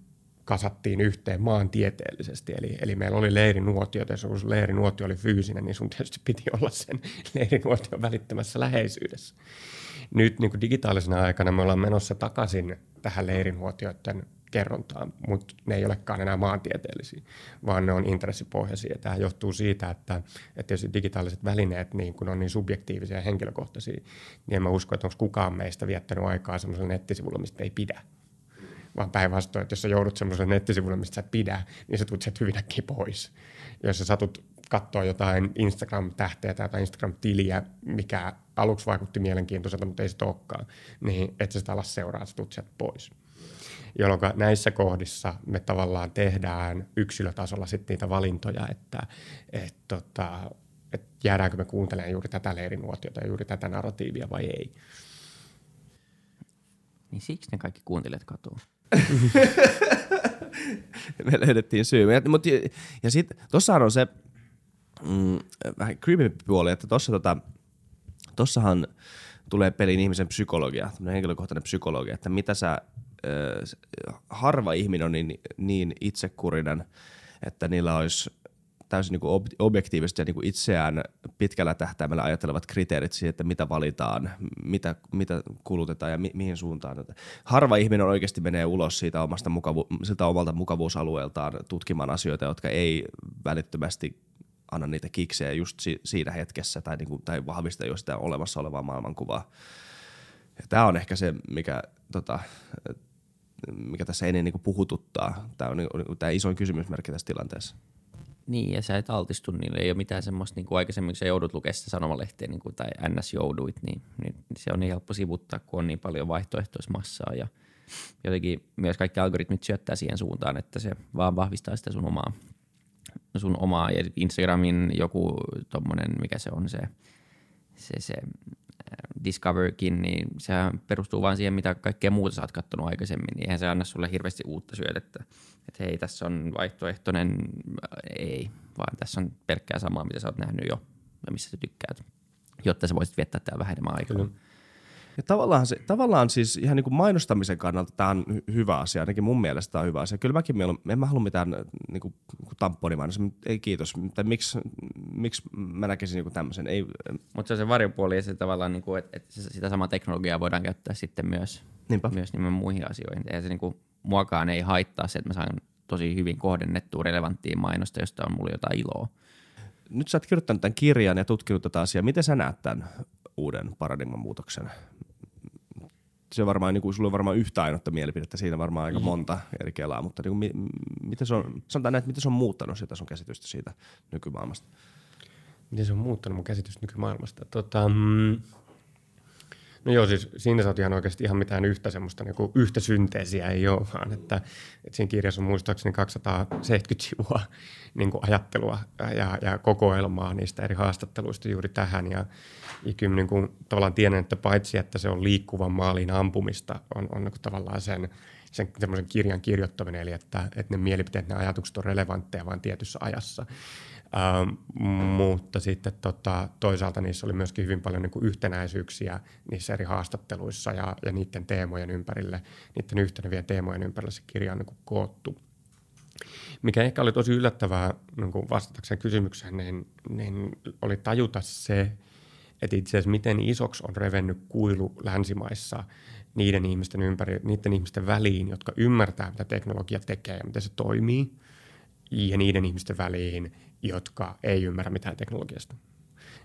kasattiin yhteen maantieteellisesti. Eli, eli meillä oli leirinuotio, ja jos leirinuotio oli fyysinen, niin sun tietysti piti olla sen leirinuotion välittömässä läheisyydessä. Nyt niin kuin digitaalisena aikana me ollaan menossa takaisin tähän leirinuotioiden kerrontaan, mutta ne ei olekaan enää maantieteellisiä, vaan ne on intressipohjaisia. Tämä johtuu siitä, että, että jos digitaaliset välineet niin kun on niin subjektiivisia ja henkilökohtaisia, niin en mä usko, että onko kukaan meistä viettänyt aikaa sellaisella nettisivulla, mistä ei pidä vaan päinvastoin, että jos sä joudut semmoiselle nettisivulle, mistä sä et pidä, niin sä tulet sieltä hyvin äkkiä pois. Jos sä satut katsoa jotain Instagram-tähteä tai jotain Instagram-tiliä, mikä aluksi vaikutti mielenkiintoiselta, mutta ei se olekaan, niin et sä sitä ala seuraa, sä tulet sieltä pois. Jolloin näissä kohdissa me tavallaan tehdään yksilötasolla sitten niitä valintoja, että et, tota, et jäädäänkö me kuuntelemaan juuri tätä leirinuotiota ja juuri tätä narratiivia vai ei. Niin siksi ne kaikki kuuntelijat katuu. me löydettiin syy. Ja, mut, ja, sitten tossahan on se mm, vähän creepy puoli, että tossa, tota, tossahan tulee peliin ihmisen psykologia, henkilökohtainen psykologia, että mitä sä, äh, harva ihminen on niin, niin itsekurinen, että niillä olisi täysin niin kuin objektiivisesti ja niin kuin itseään pitkällä tähtäimellä ajattelevat kriteerit siihen, että mitä valitaan, mitä, mitä kulutetaan ja mi- mihin suuntaan. Harva ihminen oikeasti menee ulos siitä omasta mukavu- siltä omalta mukavuusalueeltaan tutkimaan asioita, jotka ei välittömästi anna niitä kiksejä just si- siinä hetkessä tai, niin kuin, tai vahvista jo sitä olemassa olevaa maailmankuvaa. Tämä on ehkä se, mikä, tota, mikä tässä ennen niin puhututtaa. Tämä on niin, tämä isoin kysymysmerkki tässä tilanteessa. Niin, ja sä et altistu niille. Ei ole mitään semmoista, niin kuin aikaisemmin, kun sä joudut lukemaan sitä sanomalehtiä niin kuin, tai ns. jouduit, niin, niin, se on niin helppo sivuttaa, kun on niin paljon vaihtoehtoismassaa. Ja jotenkin myös kaikki algoritmit syöttää siihen suuntaan, että se vaan vahvistaa sitä sun omaa, sun omaa ja Instagramin joku tommonen, mikä se on se, se, se Discoverkin, niin se perustuu vain siihen, mitä kaikkea muuta sä oot kattonut aikaisemmin, niin eihän se anna sulle hirveästi uutta syötettä. Että hei, tässä on vaihtoehtoinen, ei, vaan tässä on pelkkää samaa, mitä sä oot nähnyt jo ja missä sä tykkäät, jotta sä voisit viettää täällä vähän enemmän aikaa. Kyllä. Ja tavallaan, se, tavallaan siis ihan niin kuin mainostamisen kannalta tämä on hyvä asia, ainakin mun mielestä tämä on hyvä asia. Kyllä mäkin mieluummin, en mä halua mitään niin kuin, kuin tamponimainos, ei kiitos. Tai miksi, miksi mä näkisin niin kuin tämmöisen? Ei, Mutta se on se varjopuoli ja se tavallaan, niin kuin, että, että sitä samaa teknologiaa voidaan käyttää sitten myös, Niinpä. myös niin muihin asioihin. Ja se niin kuin, muakaan ei haittaa se, että mä saan tosi hyvin kohdennettua relevanttia mainosta, josta on mulle jotain iloa. Nyt sä oot kirjoittanut tämän kirjan ja tutkinut tätä asiaa. Miten sä näet tämän uuden paradigman muutoksen? Se varmaan, niin kuin, sulla on varmaan yhtä ainutta mielipidettä, siinä varmaan aika mm. monta eri kelaa, mutta niin kuin, miten se on, sanotaan näin, että miten se on muuttanut sitä sun käsitystä siitä nykymaailmasta? Miten se on muuttanut mun käsitystä nykymaailmasta? Tota, mm, No joo, siis siinä sä oot ihan oikeasti ihan mitään yhtä semmoista niin yhtä synteesiä ei ole, vaan että, että siinä kirjassa on muistaakseni 270 sivua niin kuin ajattelua ja, ja kokoelmaa niistä eri haastatteluista juuri tähän. Ja, ja kyllä niin kuin, tavallaan tiedän, että paitsi että se on liikkuvan maalin ampumista, on, on niin kuin tavallaan sen, sen semmoisen kirjan kirjoittaminen, eli että, että ne mielipiteet, ne ajatukset on relevantteja vain tietyssä ajassa. Ähm, mutta sitten tota, toisaalta niissä oli myöskin hyvin paljon niin kuin yhtenäisyyksiä niissä eri haastatteluissa ja, ja niiden teemojen ympärille, niiden yhtenevien teemojen ympärille se kirja on niin kuin koottu. Mikä ehkä oli tosi yllättävää niin kuin vastatakseen kysymykseen, niin, niin oli tajuta se, että itse asiassa miten isoksi on revennyt kuilu länsimaissa niiden ihmisten ympäri, niiden ihmisten väliin, jotka ymmärtää, mitä teknologia tekee ja miten se toimii, ja niiden ihmisten väliin, jotka ei ymmärrä mitään teknologiasta.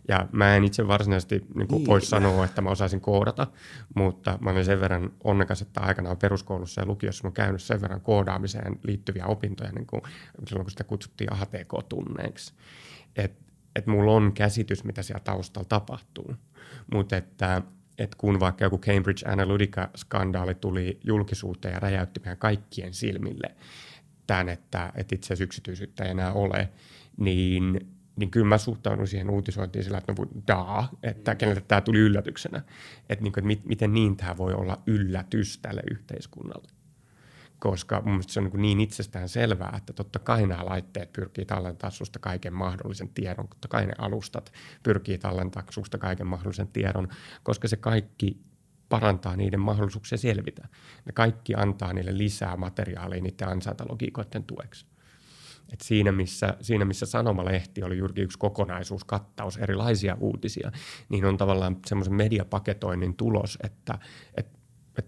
Ja mä en itse varsinaisesti niin niin. voi sanoa, että mä osaisin koodata, mutta mä olen sen verran onnekas, että aikanaan peruskoulussa ja lukiossa mä käynyt sen verran koodaamiseen liittyviä opintoja niin kuin silloin, kun sitä kutsuttiin ATK-tunneiksi. Että et mulla on käsitys, mitä siellä taustalla tapahtuu. Mutta että et kun vaikka joku Cambridge Analytica-skandaali tuli julkisuuteen ja räjäytti meidän kaikkien silmille tämän, että, että itse asiassa yksityisyyttä ei enää ole, niin niin kyllä mä suhtaudun siihen uutisointiin sillä, että no daa, että mm. kenelle tämä tuli yllätyksenä. Että, niin kuin, että miten niin tämä voi olla yllätys tälle yhteiskunnalle. Koska mun mielestä se on niin, niin itsestään selvää, että totta kai nämä laitteet pyrkii tallentaa susta kaiken mahdollisen tiedon, totta kai ne alustat pyrkii tallentaa susta kaiken mahdollisen tiedon, koska se kaikki parantaa niiden mahdollisuuksia selvitä. Ne kaikki antaa niille lisää materiaalia niiden ansaintalogiikoiden tueksi. Et siinä, missä, siinä, missä sanomalehti oli juuri yksi kokonaisuus, kattaus, erilaisia uutisia, niin on tavallaan semmoisen mediapaketoinnin tulos, että, että että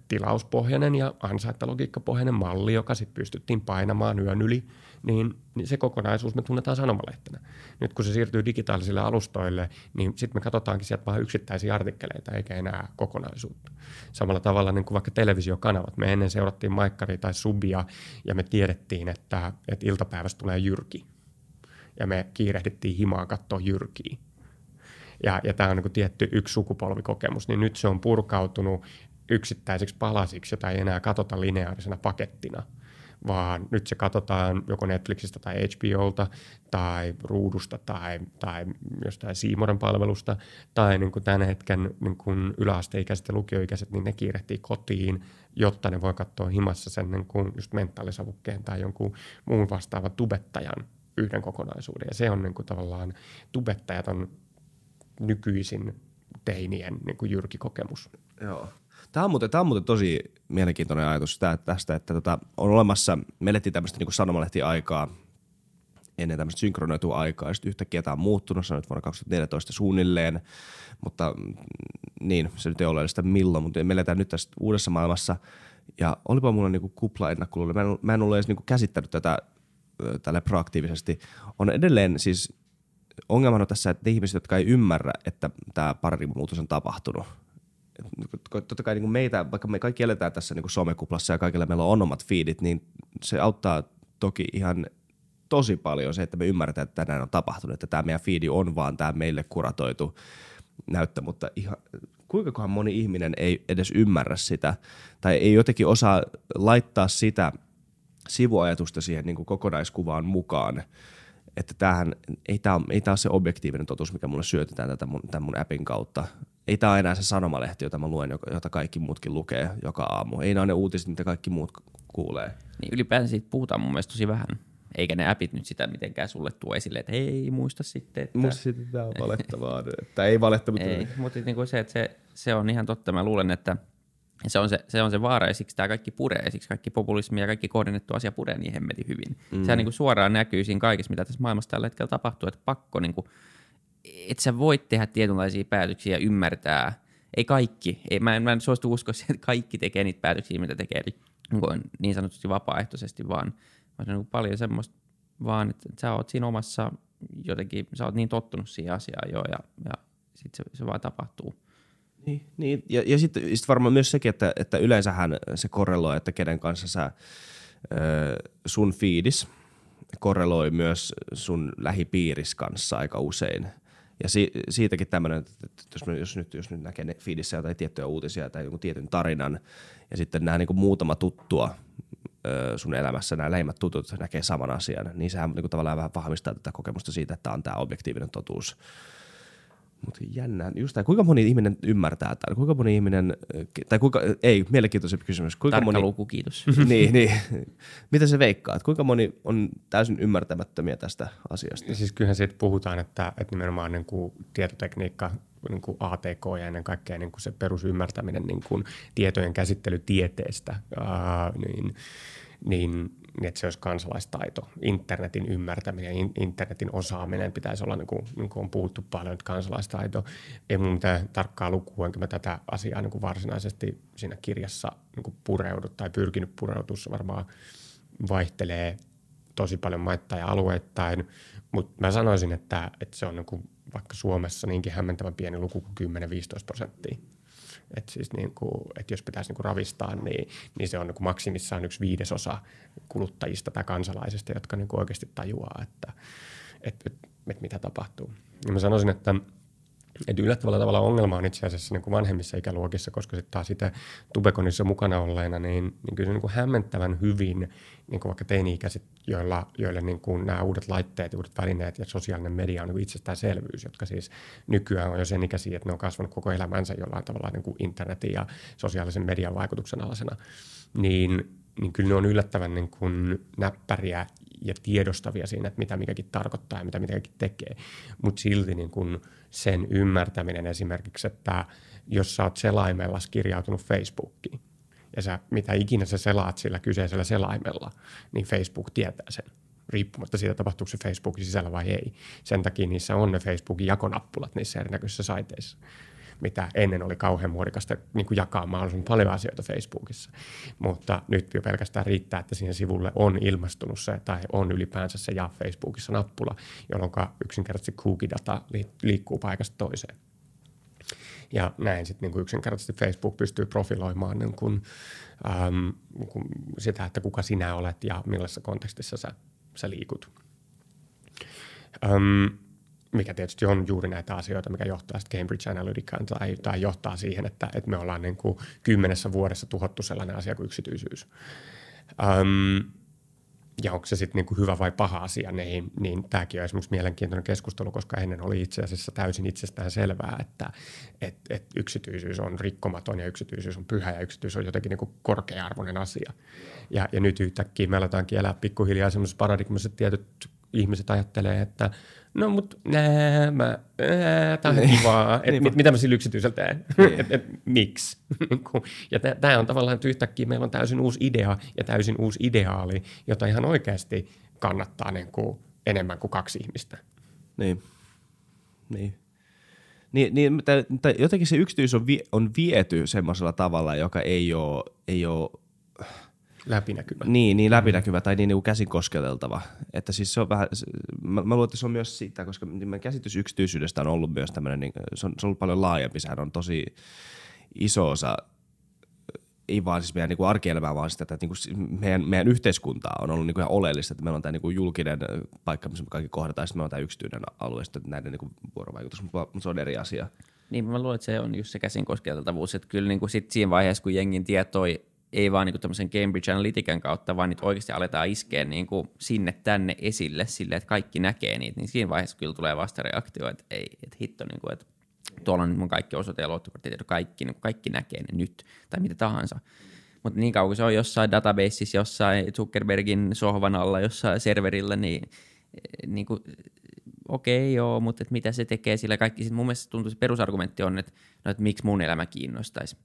tilauspohjainen ja ansaittalogiikkapohjainen malli, joka sitten pystyttiin painamaan yön yli, niin, niin se kokonaisuus me tunnetaan sanomalehtenä. Nyt kun se siirtyy digitaalisille alustoille, niin sitten me katsotaankin sieltä vain yksittäisiä artikkeleita eikä enää kokonaisuutta. Samalla tavalla niin kuin vaikka televisiokanavat. Me ennen seurattiin Maikkaria tai Subia ja me tiedettiin, että, että iltapäivästä tulee jyrki. Ja me kiirehdittiin himaan katsoa jyrkiä. Ja, ja tämä on niin tietty yksi sukupolvikokemus, niin nyt se on purkautunut yksittäisiksi palasiksi, jota ei enää katsota lineaarisena pakettina, vaan nyt se katsotaan joko Netflixistä tai HBOlta tai ruudusta tai, tai jostain Siimoren palvelusta tai niin kuin tämän hetken niin kuin yläasteikäiset ja lukioikäiset, niin ne kiirehtii kotiin, jotta ne voi katsoa himassa sen niin kuin just mentaalisavukkeen tai jonkun muun vastaavan tubettajan yhden kokonaisuuden. Ja se on niin kuin tavallaan, tubettajat on nykyisin teinien niin kuin jyrkikokemus. Joo. Tämä on, muuten, tämä on muuten tosi mielenkiintoinen ajatus tästä, että tota, on olemassa, me elettiin tämmöistä niin sanomalehti-aikaa, ennen tämmöistä synkronoitua aikaa, ja sitten yhtäkkiä tämä on muuttunut, se on nyt vuonna 2014 suunnilleen, mutta niin, se nyt ei ole sitä milloin, mutta me eletään nyt tässä uudessa maailmassa, ja olipa mulla niinku kupla ennakkoluulla, mä en, mä en ole edes niinku käsittänyt tätä tälle proaktiivisesti, on edelleen siis ongelma on tässä, että ihmiset, jotka ei ymmärrä, että tämä paradigmamuutos on tapahtunut – totta kai niin kuin meitä, vaikka me kaikki eletään tässä niin kuin somekuplassa ja kaikilla meillä on omat feedit, niin se auttaa toki ihan tosi paljon se, että me ymmärretään, että tänään on tapahtunut, että tämä meidän feedi on vaan tämä meille kuratoitu näyttö, mutta ihan, kuinka moni ihminen ei edes ymmärrä sitä tai ei jotenkin osaa laittaa sitä sivuajatusta siihen niin kuin kokonaiskuvaan mukaan, että tämähän, ei tämä, ei tämä ole se objektiivinen totuus, mikä mulle syötetään tätä mun, tämän mun appin kautta, ei tämä enää se sanomalehti, jota mä luen, jota kaikki muutkin lukee joka aamu. Ei nämä ne uutiset, mitä kaikki muut kuulee. Niin ylipäänsä siitä puhutaan mun mielestä tosi vähän. Eikä ne appit nyt sitä mitenkään sulle tuo esille, että hei, muista sitten. Että... Muista sitten, että tämä on valettavaa. että ei valetta, mutta... Ei, mutta niin kuin se, että se, se, on ihan totta. Mä luulen, että se on se, se, on se vaara ja siksi tämä kaikki puree ja siksi kaikki populismi ja kaikki kohdennettu asia puree niin hemmetin hyvin. Mm. Sehän niin kuin suoraan näkyy siinä kaikessa, mitä tässä maailmassa tällä hetkellä tapahtuu, että pakko niin että sä voit tehdä tietynlaisia päätöksiä ja ymmärtää, ei kaikki, ei, mä, en, mä en suostu uskoa siihen, että kaikki tekee niitä päätöksiä, mitä tekee niin, niin sanotusti vapaaehtoisesti, vaan, vaan se on niin paljon semmoista vaan, että, että sä oot siinä omassa jotenkin, sä oot niin tottunut siihen asiaan jo ja, ja sitten se, se vaan tapahtuu. Niin, niin. ja, ja sitten sit varmaan myös sekin, että, että yleensähän se korreloi, että kenen kanssa sä sun fiidis korreloi myös sun lähipiiris kanssa aika usein – ja si- siitäkin tämmöinen, että jos, me, jos, nyt, jos nyt näkee feedissä jotain tiettyjä uutisia tai jonkun tietyn tarinan, ja sitten nämä niin muutama tuttua ö, sun elämässä, nämä lähimmät tutut näkee saman asian, niin sehän niin kuin tavallaan vähän vahvistaa tätä kokemusta siitä, että on tämä objektiivinen totuus. Mutta jännä, just tämä, kuinka moni ihminen ymmärtää tämän? Kuinka moni ihminen, tai kuinka, ei, mielenkiintoisempi kysymys. Kuinka Tarkka moni, luku, kiitos. niin, niin. Mitä se veikkaa? Kuinka moni on täysin ymmärtämättömiä tästä asiasta? Siis kyllähän siitä puhutaan, että, että nimenomaan niin kuin tietotekniikka, niin kuin ATK ja ennen kaikkea niin kuin se perusymmärtäminen niin kuin tietojen käsittelytieteestä, ää, niin niin, niin että se olisi kansalaistaito. Internetin ymmärtäminen, in, internetin osaaminen pitäisi olla, niin kuin, niin kuin on puhuttu paljon, että kansalaistaito. Ei mun mitään tarkkaa lukua, enkä mä tätä asiaa niin kuin varsinaisesti siinä kirjassa niin kuin pureudu tai pyrkinyt pureutua. Se varmaan vaihtelee tosi paljon maittain ja alueittain, mutta mä sanoisin, että, että se on niin kuin vaikka Suomessa niinkin hämmentävän pieni luku kuin 10-15 prosenttia. Et siis niin kuin, että jos pitäisi niin kuin ravistaa, niin, niin se on niin kuin maksimissaan yksi viidesosa kuluttajista tai kansalaisista, jotka niin kuin oikeasti tajuaa, että, että, että, että mitä tapahtuu. Ja mä sanoisin, että et yllättävällä tavalla ongelma on itse asiassa niin kuin vanhemmissa ikäluokissa, koska sitten taas sitä tubekonissa mukana olleena, niin, niin kyllä se niin kuin hämmentävän hyvin, niin kuin vaikka teini-ikäiset, joilla, joille niin kuin nämä uudet laitteet, uudet välineet ja sosiaalinen media on niin itsestäänselvyys, jotka siis nykyään on jo sen ikäisiä, että ne on kasvanut koko elämänsä jollain tavalla niin kuin internetin ja sosiaalisen median vaikutuksen alasena, niin, niin kyllä ne on yllättävän niin kuin näppäriä ja tiedostavia siinä, että mitä mikäkin tarkoittaa ja mitä mikäkin tekee. Mutta silti niin kun sen ymmärtäminen esimerkiksi, että jos sä oot selaimella kirjautunut Facebookiin ja sä, mitä ikinä sä selaat sillä kyseisellä selaimella, niin Facebook tietää sen riippumatta siitä, tapahtuuko se Facebookin sisällä vai ei. Sen takia niissä on ne Facebookin jakonappulat niissä erinäköisissä saiteissa mitä ennen oli kauhean muodikasta niin kuin jakaa mahdollisimman paljon asioita Facebookissa. Mutta nyt jo pelkästään riittää, että siihen sivulle on ilmastunut se tai on ylipäänsä se ja Facebookissa nappula, jolloin yksinkertaisesti cookie-data liikkuu paikasta toiseen. Ja näin sitten niin yksinkertaisesti Facebook pystyy profiloimaan niin kuin, äm, niin kuin sitä, että kuka sinä olet ja millaisessa kontekstissa sä, sä liikut. Äm, mikä tietysti on juuri näitä asioita, mikä johtaa sitten Cambridge Analyticaan tai, tai johtaa siihen, että, että me ollaan niin kuin kymmenessä vuodessa tuhottu sellainen asia kuin yksityisyys. Um, ja onko se sitten niin hyvä vai paha asia, niin, niin tämäkin on esimerkiksi mielenkiintoinen keskustelu, koska ennen oli itse asiassa täysin itsestään selvää, että et, et yksityisyys on rikkomaton ja yksityisyys on pyhä ja yksityisyys on jotenkin niin korkea-arvoinen asia. Ja, ja nyt yhtäkkiä me aletaankin elää pikkuhiljaa semmoisessa paradigmassa, että tietyt ihmiset ajattelee, että no mut nää, mä, tää on niin. kivaa, että mit, mitä mä sillä yksityisellä teen, niin. et, et, miksi. Ja tämä on tavallaan, että yhtäkkiä meillä on täysin uusi idea ja täysin uusi ideaali, jota ihan oikeasti kannattaa niin kuin enemmän kuin kaksi ihmistä. Niin, niin. Niin, niin tai jotenkin se yksityisyys on, vi, on viety semmoisella tavalla, joka ei ole, ei ole läpinäkyvä. Niin, niin läpinäkyvä tai niin, niin käsin kosketeltava. Että siis se on vähän, mä, mä luulen, että se on myös sitä, koska niin käsitys yksityisyydestä on ollut myös tämmöinen, niin, se, on, se on ollut paljon laajempi, sehän on tosi iso osa ei vaan siis meidän niin kuin arkielämää, vaan sitä, että niin kuin meidän, meidän yhteiskuntaa on ollut niin kuin ihan oleellista, että meillä on tämä niin kuin julkinen paikka, missä me kaikki kohdataan, ja sitten meillä on tämä yksityinen alue, sitten näiden niin kuin vuorovaikutus, mutta se on eri asia. Niin, mä luulen, että se on just se käsin kosketeltavuus, että kyllä niin kuin sit siinä vaiheessa, kun jengin tietoi ei vaan niin tämmöisen Cambridge Analytican kautta, vaan nyt oikeasti aletaan iskeä niin kuin sinne tänne esille silleen, että kaikki näkee niitä, niin siinä vaiheessa kyllä tulee vastareaktio, että ei, että hitto, niin kuin, että tuolla on nyt mun kaikki osoite- ja luottokorttit, kaikki, niin kaikki näkee ne nyt, tai mitä tahansa. Mutta niin kauan kuin se on jossain databaseissa, jossain Zuckerbergin sohvan alla, jossain serverillä, niin, niin kuin, okei okay, joo, mutta et mitä se tekee sillä kaikki. Sitten mun mielestä tuntuu se perusargumentti on, että, no, että miksi mun elämä kiinnostaisi.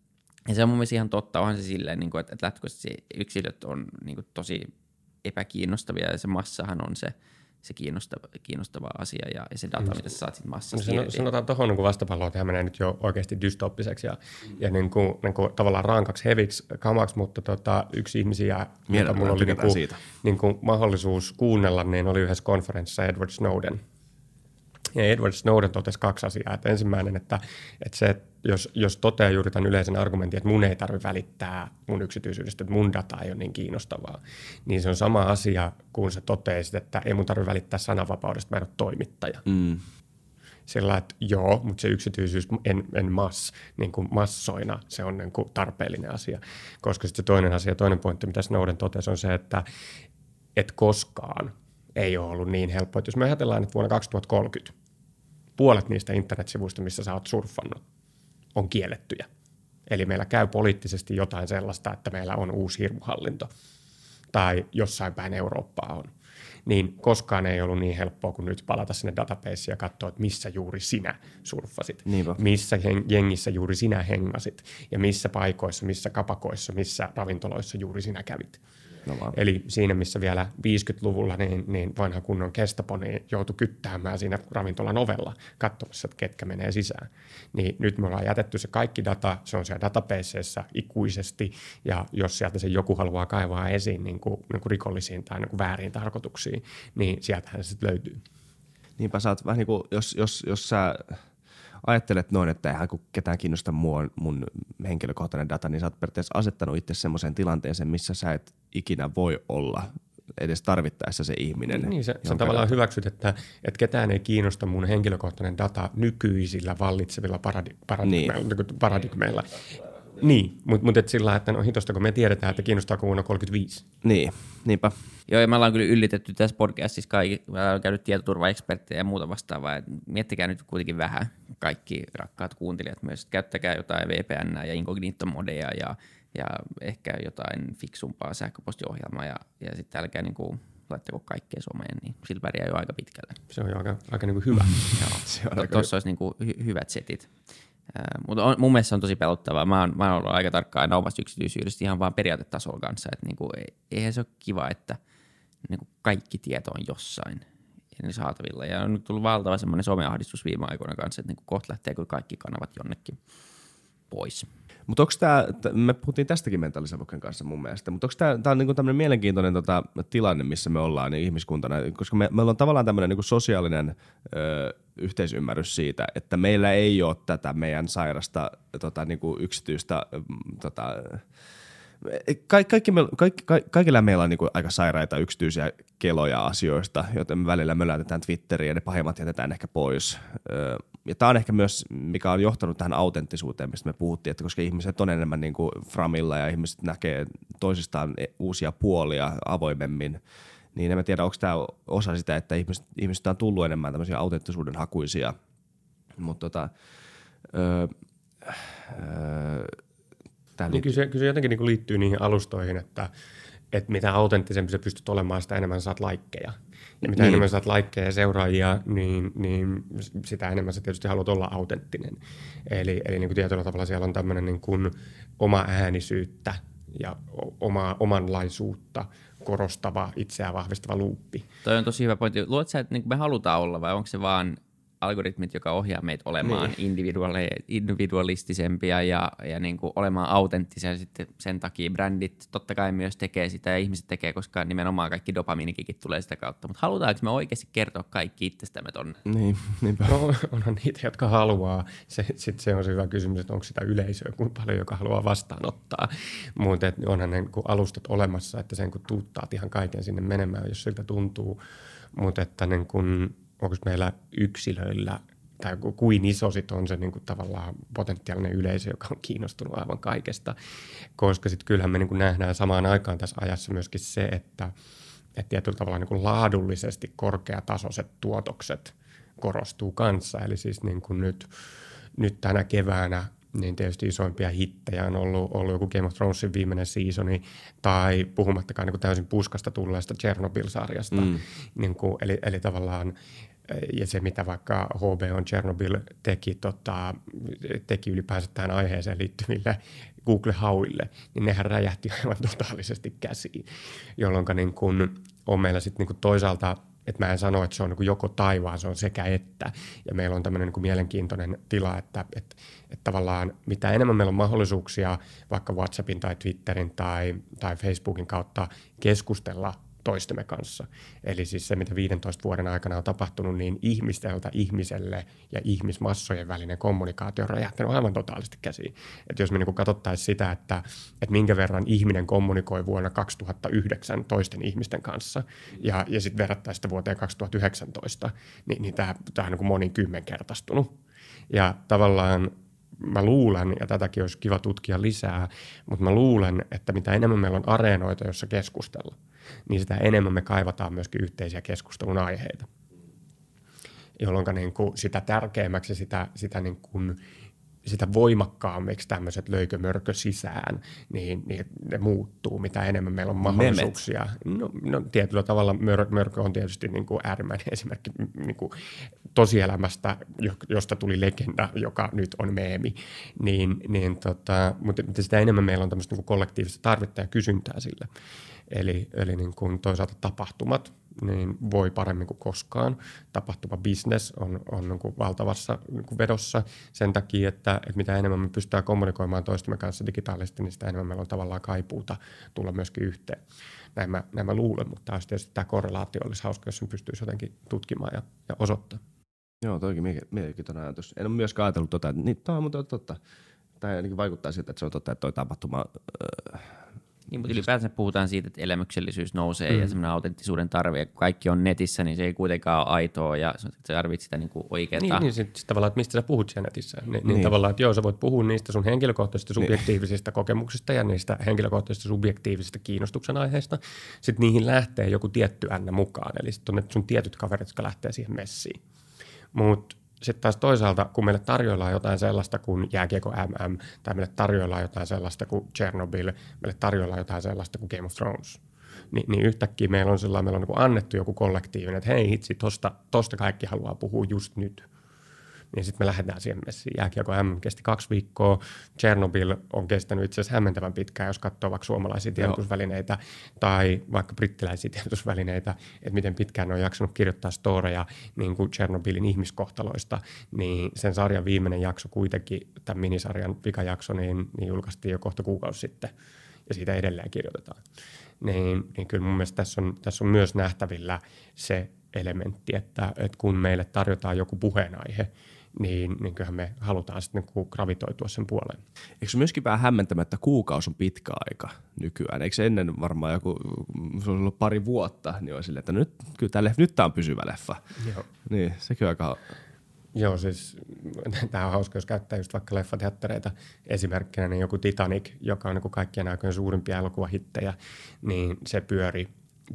Ja se on mun mielestä ihan totta, onhan se silleen, niin kuin, että, että lähtökohtaisesti yksilöt on niin kuin, tosi epäkiinnostavia ja se massahan on se, se kiinnostava, kiinnostava asia ja, ja se data, mm. mitä sä saat siitä massasta. No, sanotaan tuohon niin vastapalloa, että menee nyt jo oikeasti dystoppiseksi ja, mm. ja niin kuin, niin kuin, tavallaan rankaksi heviksi kamaksi, mutta tota, yksi ihmisiä, joka mulla oli niin kuin, siitä. niin kuin, mahdollisuus kuunnella, niin oli yhdessä konferenssissa Edward Snowden – Edward Snowden totesi kaksi asiaa. Että ensimmäinen, että, että se, jos, jos toteaa juuri tämän yleisen argumentin, että mun ei tarvitse välittää mun yksityisyydestä, että mun data ei ole niin kiinnostavaa, niin se on sama asia, kun sä toteaisit, että ei mun tarvitse välittää sananvapaudesta, mä en ole toimittaja. Mm. Sillä että joo, mutta se yksityisyys en, en mass, niin kuin massoina, se on niin kuin tarpeellinen asia. Koska sitten se toinen asia, toinen pointti, mitä Snowden totesi, on se, että et koskaan ei ole ollut niin helppoa. Että jos me ajatellaan, että vuonna 2030 puolet niistä internetsivuista, missä sä oot surffannut, on kiellettyjä. Eli meillä käy poliittisesti jotain sellaista, että meillä on uusi hirmuhallinto tai jossain päin Eurooppaa on. Niin koskaan ei ollut niin helppoa kuin nyt palata sinne databaseen ja katsoa, että missä juuri sinä surffasit, Niinpä. missä jengissä juuri sinä hengasit ja missä paikoissa, missä kapakoissa, missä ravintoloissa juuri sinä kävit. No vaan. Eli siinä, missä vielä 50-luvulla niin, niin vanha kunnon kestoponi joutui kyttäämään siinä ravintolan ovella katsomassa, että ketkä menee sisään. Niin nyt me ollaan jätetty se kaikki data, se on siellä databaseissa ikuisesti, ja jos sieltä se joku haluaa kaivaa esiin niin kuin, niin kuin rikollisiin tai niin kuin väärin tarkoituksiin, niin sieltähän se sitten löytyy. Niinpä sä oot vähän niin kuin, jos, jos, jos sä ajattelet noin, että eihän kun ketään kiinnosta mua, mun henkilökohtainen data, niin sä oot periaatteessa asettanut itse semmoiseen tilanteeseen, missä sä et ikinä voi olla edes tarvittaessa se ihminen. Niin, se, jonka tavallaan data- hyväksyt, että, että ketään ei kiinnosta mun henkilökohtainen data nykyisillä vallitsevilla paradi, paradigmeilla. Niin. paradigmeilla. Niin, mutta mut et sillä että no hitosta, kun me tiedetään, että kiinnostaako vuonna 35. Niin, niinpä. Joo, ja me ollaan kyllä yllitetty tässä podcastissa kaikki, me ollaan käynyt tietoturvaeksperttejä ja muuta vastaavaa. Et miettikää nyt kuitenkin vähän kaikki rakkaat kuuntelijat myös. Käyttäkää jotain VPN ja incognito-modeja ja, ja ehkä jotain fiksumpaa sähköpostiohjelmaa ja, ja sitten älkää niinku laittako kaikkea someen, niin sillä pärjää jo aika pitkälle. Se on jo aika, aika niin kuin hyvä. Se on To- aika Tuossa olisi niinku hy- hyvät setit. Mutta on, mun mielestä se on tosi pelottavaa. Mä oon, mä oon ollut aika tarkka aina omasta yksityisyydestä ihan vaan periaatetasolla kanssa. Että niinku, ei- eihän se ole kiva, että niinku kaikki tieto on jossain ja saatavilla. Ja on nyt tullut valtava semmoinen someahdistus viime aikoina kanssa, että niinku kohta lähtee kyllä kaikki kanavat jonnekin pois. Mutta onko tämä, me puhuttiin tästäkin mentaalisavuksen kanssa mun mielestä, mutta onko tämä, niinku tämmöinen mielenkiintoinen tota, tilanne, missä me ollaan niin ihmiskuntana, koska me, meillä on tavallaan tämmöinen niinku sosiaalinen ö, yhteisymmärrys siitä, että meillä ei ole tätä meidän sairasta tota, niinku yksityistä tota, Ka- kaikki me, kaikki, ka- kaikilla meillä on niin aika sairaita yksityisiä keloja asioista, joten me välillä mölätetään Twitteriin ja ne pahimmat jätetään ehkä pois. Ja tämä on ehkä myös, mikä on johtanut tähän autenttisuuteen, mistä me puhuttiin, että koska ihmiset on enemmän niin kuin framilla ja ihmiset näkee toisistaan e- uusia puolia avoimemmin, niin en mä tiedä, onko tämä osa sitä, että ihmiset, ihmiset on tullut enemmän tämmöisiä autenttisuuden hakuisia. Mutta tota, öö, öö, tää Niin kyllä, se, kyllä se jotenkin niin kuin liittyy niihin alustoihin, että, että mitä autenttisempi sä pystyt olemaan, sitä enemmän saat laikkeja. Ja mitä Niin. enemmän saat laikkeja ja seuraajia, niin, niin sitä enemmän sä tietysti haluat olla autenttinen. Eli, eli niin kuin tietyllä tavalla siellä on tämmöinen niin kuin oma äänisyyttä ja oma, omanlaisuutta korostava, itseään vahvistava luuppi. Toi on tosi hyvä pointti. Luuletko sä, että niin me halutaan olla vai onko se vaan algoritmit, joka ohjaa meitä olemaan niin. individuaali- individualistisempia ja, ja niin kuin olemaan autenttisia. Sitten sen takia brändit totta kai myös tekee sitä ja ihmiset tekee, koska nimenomaan kaikki dopamiinikikit tulee sitä kautta. Mutta halutaanko me oikeasti kertoa kaikki itsestämme tonne? Niin, niinpä. No onhan niitä, jotka haluaa. Se, sit se on se hyvä kysymys, että onko sitä yleisöä, kuinka paljon joka haluaa vastaanottaa. Mutta et onhan ne kun alustat olemassa, että sen kun tuuttaat ihan kaiken sinne menemään, jos siltä tuntuu. Mutta että niin kun, onko meillä yksilöillä tai ku- kuin iso sit on se niin kuin tavallaan potentiaalinen yleisö, joka on kiinnostunut aivan kaikesta. Koska sitten kyllähän me niin kuin nähdään samaan aikaan tässä ajassa myöskin se, että, että tietyllä tavalla niin kuin laadullisesti korkeatasoiset tuotokset korostuu kanssa. Eli siis niin kuin nyt, nyt tänä keväänä niin tietysti isoimpia hittejä on ollut, ollut joku Game of Thronesin viimeinen seasoni, tai puhumattakaan niin kuin täysin puskasta tulleesta Chernobyl-sarjasta. Mm. Niin kuin, eli, eli tavallaan ja se, mitä vaikka HBO Chernobyl teki, tota, teki ylipäänsä tähän aiheeseen liittyville Google-hauille, niin nehän räjähti aivan totaalisesti käsiin, jolloin niin kun on meillä sitten niin toisaalta että mä en sano, että se on niin joko taivaan, se on sekä että. Ja meillä on tämmöinen niin mielenkiintoinen tila, että, että, että tavallaan mitä enemmän meillä on mahdollisuuksia vaikka WhatsAppin tai Twitterin tai, tai Facebookin kautta keskustella toistemme kanssa. Eli siis se, mitä 15 vuoden aikana on tapahtunut, niin ihmiseltä ihmiselle ja ihmismassojen välinen kommunikaatio on räjähtänyt aivan totaalisesti käsiin. Että jos me niin katsottaisiin sitä, että, että minkä verran ihminen kommunikoi vuonna 2009 toisten ihmisten kanssa ja, ja sitten verrattaisiin sitä vuoteen 2019, niin, niin tämä, on niin monikymmenkertaistunut. Ja tavallaan mä luulen, ja tätäkin olisi kiva tutkia lisää, mutta mä luulen, että mitä enemmän meillä on areenoita, joissa keskustella, niin sitä enemmän me kaivataan myöskin yhteisiä keskustelun aiheita. Jolloin niin kuin sitä tärkeämmäksi sitä, sitä, niin kuin, sitä voimakkaammiksi tämmöiset löykö mörkö sisään, niin, niin ne muuttuu, mitä enemmän meillä on mahdollisuuksia. No, no tietyllä tavalla mör, mörkö on tietysti niin kuin äärimmäinen esimerkki niin kuin tosielämästä, jo- josta tuli legenda, joka nyt on meemi. Niin, niin tota, mutta, sitä enemmän meillä on tämmöistä niin kuin kollektiivista tarvetta ja kysyntää sille. Eli, eli niin kuin toisaalta tapahtumat niin voi paremmin kuin koskaan. Tapahtuma business on, on niin kuin valtavassa niin kuin vedossa sen takia, että, että mitä enemmän me pystytään kommunikoimaan toistemme kanssa digitaalisesti, niin sitä enemmän meillä on tavallaan kaipuuta tulla myöskin yhteen. Näin mä, näin mä luulen, mutta tietysti tämä korrelaatio olisi hauska, jos sen pystyisi jotenkin tutkimaan ja, ja osoittamaan. Joo, toikin mielenkiintoinen ajatus. En ole myöskään ajatellut tota, että niin, tämä on totta. Tai ainakin vaikuttaa siltä, että se on totta, että toi tapahtuma äh, niin, mutta ylipäänsä puhutaan siitä, että elämyksellisyys nousee mm. ja semmoinen autenttisuuden tarve, ja kun kaikki on netissä, niin se ei kuitenkaan ole aitoa ja sä tarvitset sitä niinku oikeaa. Niin, niin sit, sit tavallaan, että mistä sä puhut siellä netissä. Ni, niin, niin. tavallaan, että joo, sä voit puhua niistä sun henkilökohtaisista niin. subjektiivisista niin. kokemuksista ja niistä henkilökohtaisista subjektiivisista kiinnostuksen aiheista. Sitten niihin lähtee joku tietty ännä mukaan, eli sitten on ne sun tietyt kaverit, jotka lähtee siihen messiin. Mutta sitten taas toisaalta, kun meille tarjoillaan jotain sellaista kuin jääkiekko MM, tai meille tarjoillaan jotain sellaista kuin Chernobyl, meille tarjoillaan jotain sellaista kuin Game of Thrones, niin, niin yhtäkkiä meillä on, sellainen, meillä on niin annettu joku kollektiivinen, että hei hitsi, tosta, tosta kaikki haluaa puhua just nyt niin sitten me lähdetään siihen messiin. Jääkiekko M kesti kaksi viikkoa, Chernobyl on kestänyt itse asiassa hämmentävän pitkään, jos katsoo vaikka suomalaisia tiedotusvälineitä tai vaikka brittiläisiä tiedotusvälineitä, että miten pitkään ne on jaksanut kirjoittaa storeja niin kuin Chernobylin ihmiskohtaloista, niin sen sarjan viimeinen jakso kuitenkin, tämän minisarjan vikajakso, niin, niin julkaistiin jo kohta kuukausi sitten ja siitä edelleen kirjoitetaan. Niin, niin kyllä mun mielestä tässä on, tässä on myös nähtävillä se elementti, että, että kun meille tarjotaan joku puheenaihe, niin, niin kyllähän me halutaan sitten niin gravitoitua sen puoleen. Eikö se myöskin vähän hämmentämättä, kuukausi on pitkä aika nykyään? Eikö se ennen varmaan joku, se on ollut pari vuotta, niin on silleen, että nyt, kyllä tämä, nyt tämä on pysyvä leffa. Joo. Niin, sekin on aika Joo, siis tämä on hauska, jos käyttää just vaikka leffateattereita esimerkkinä, niin joku Titanic, joka on niin kaikkien aikojen suurimpia elokuvahittejä, niin se pyöri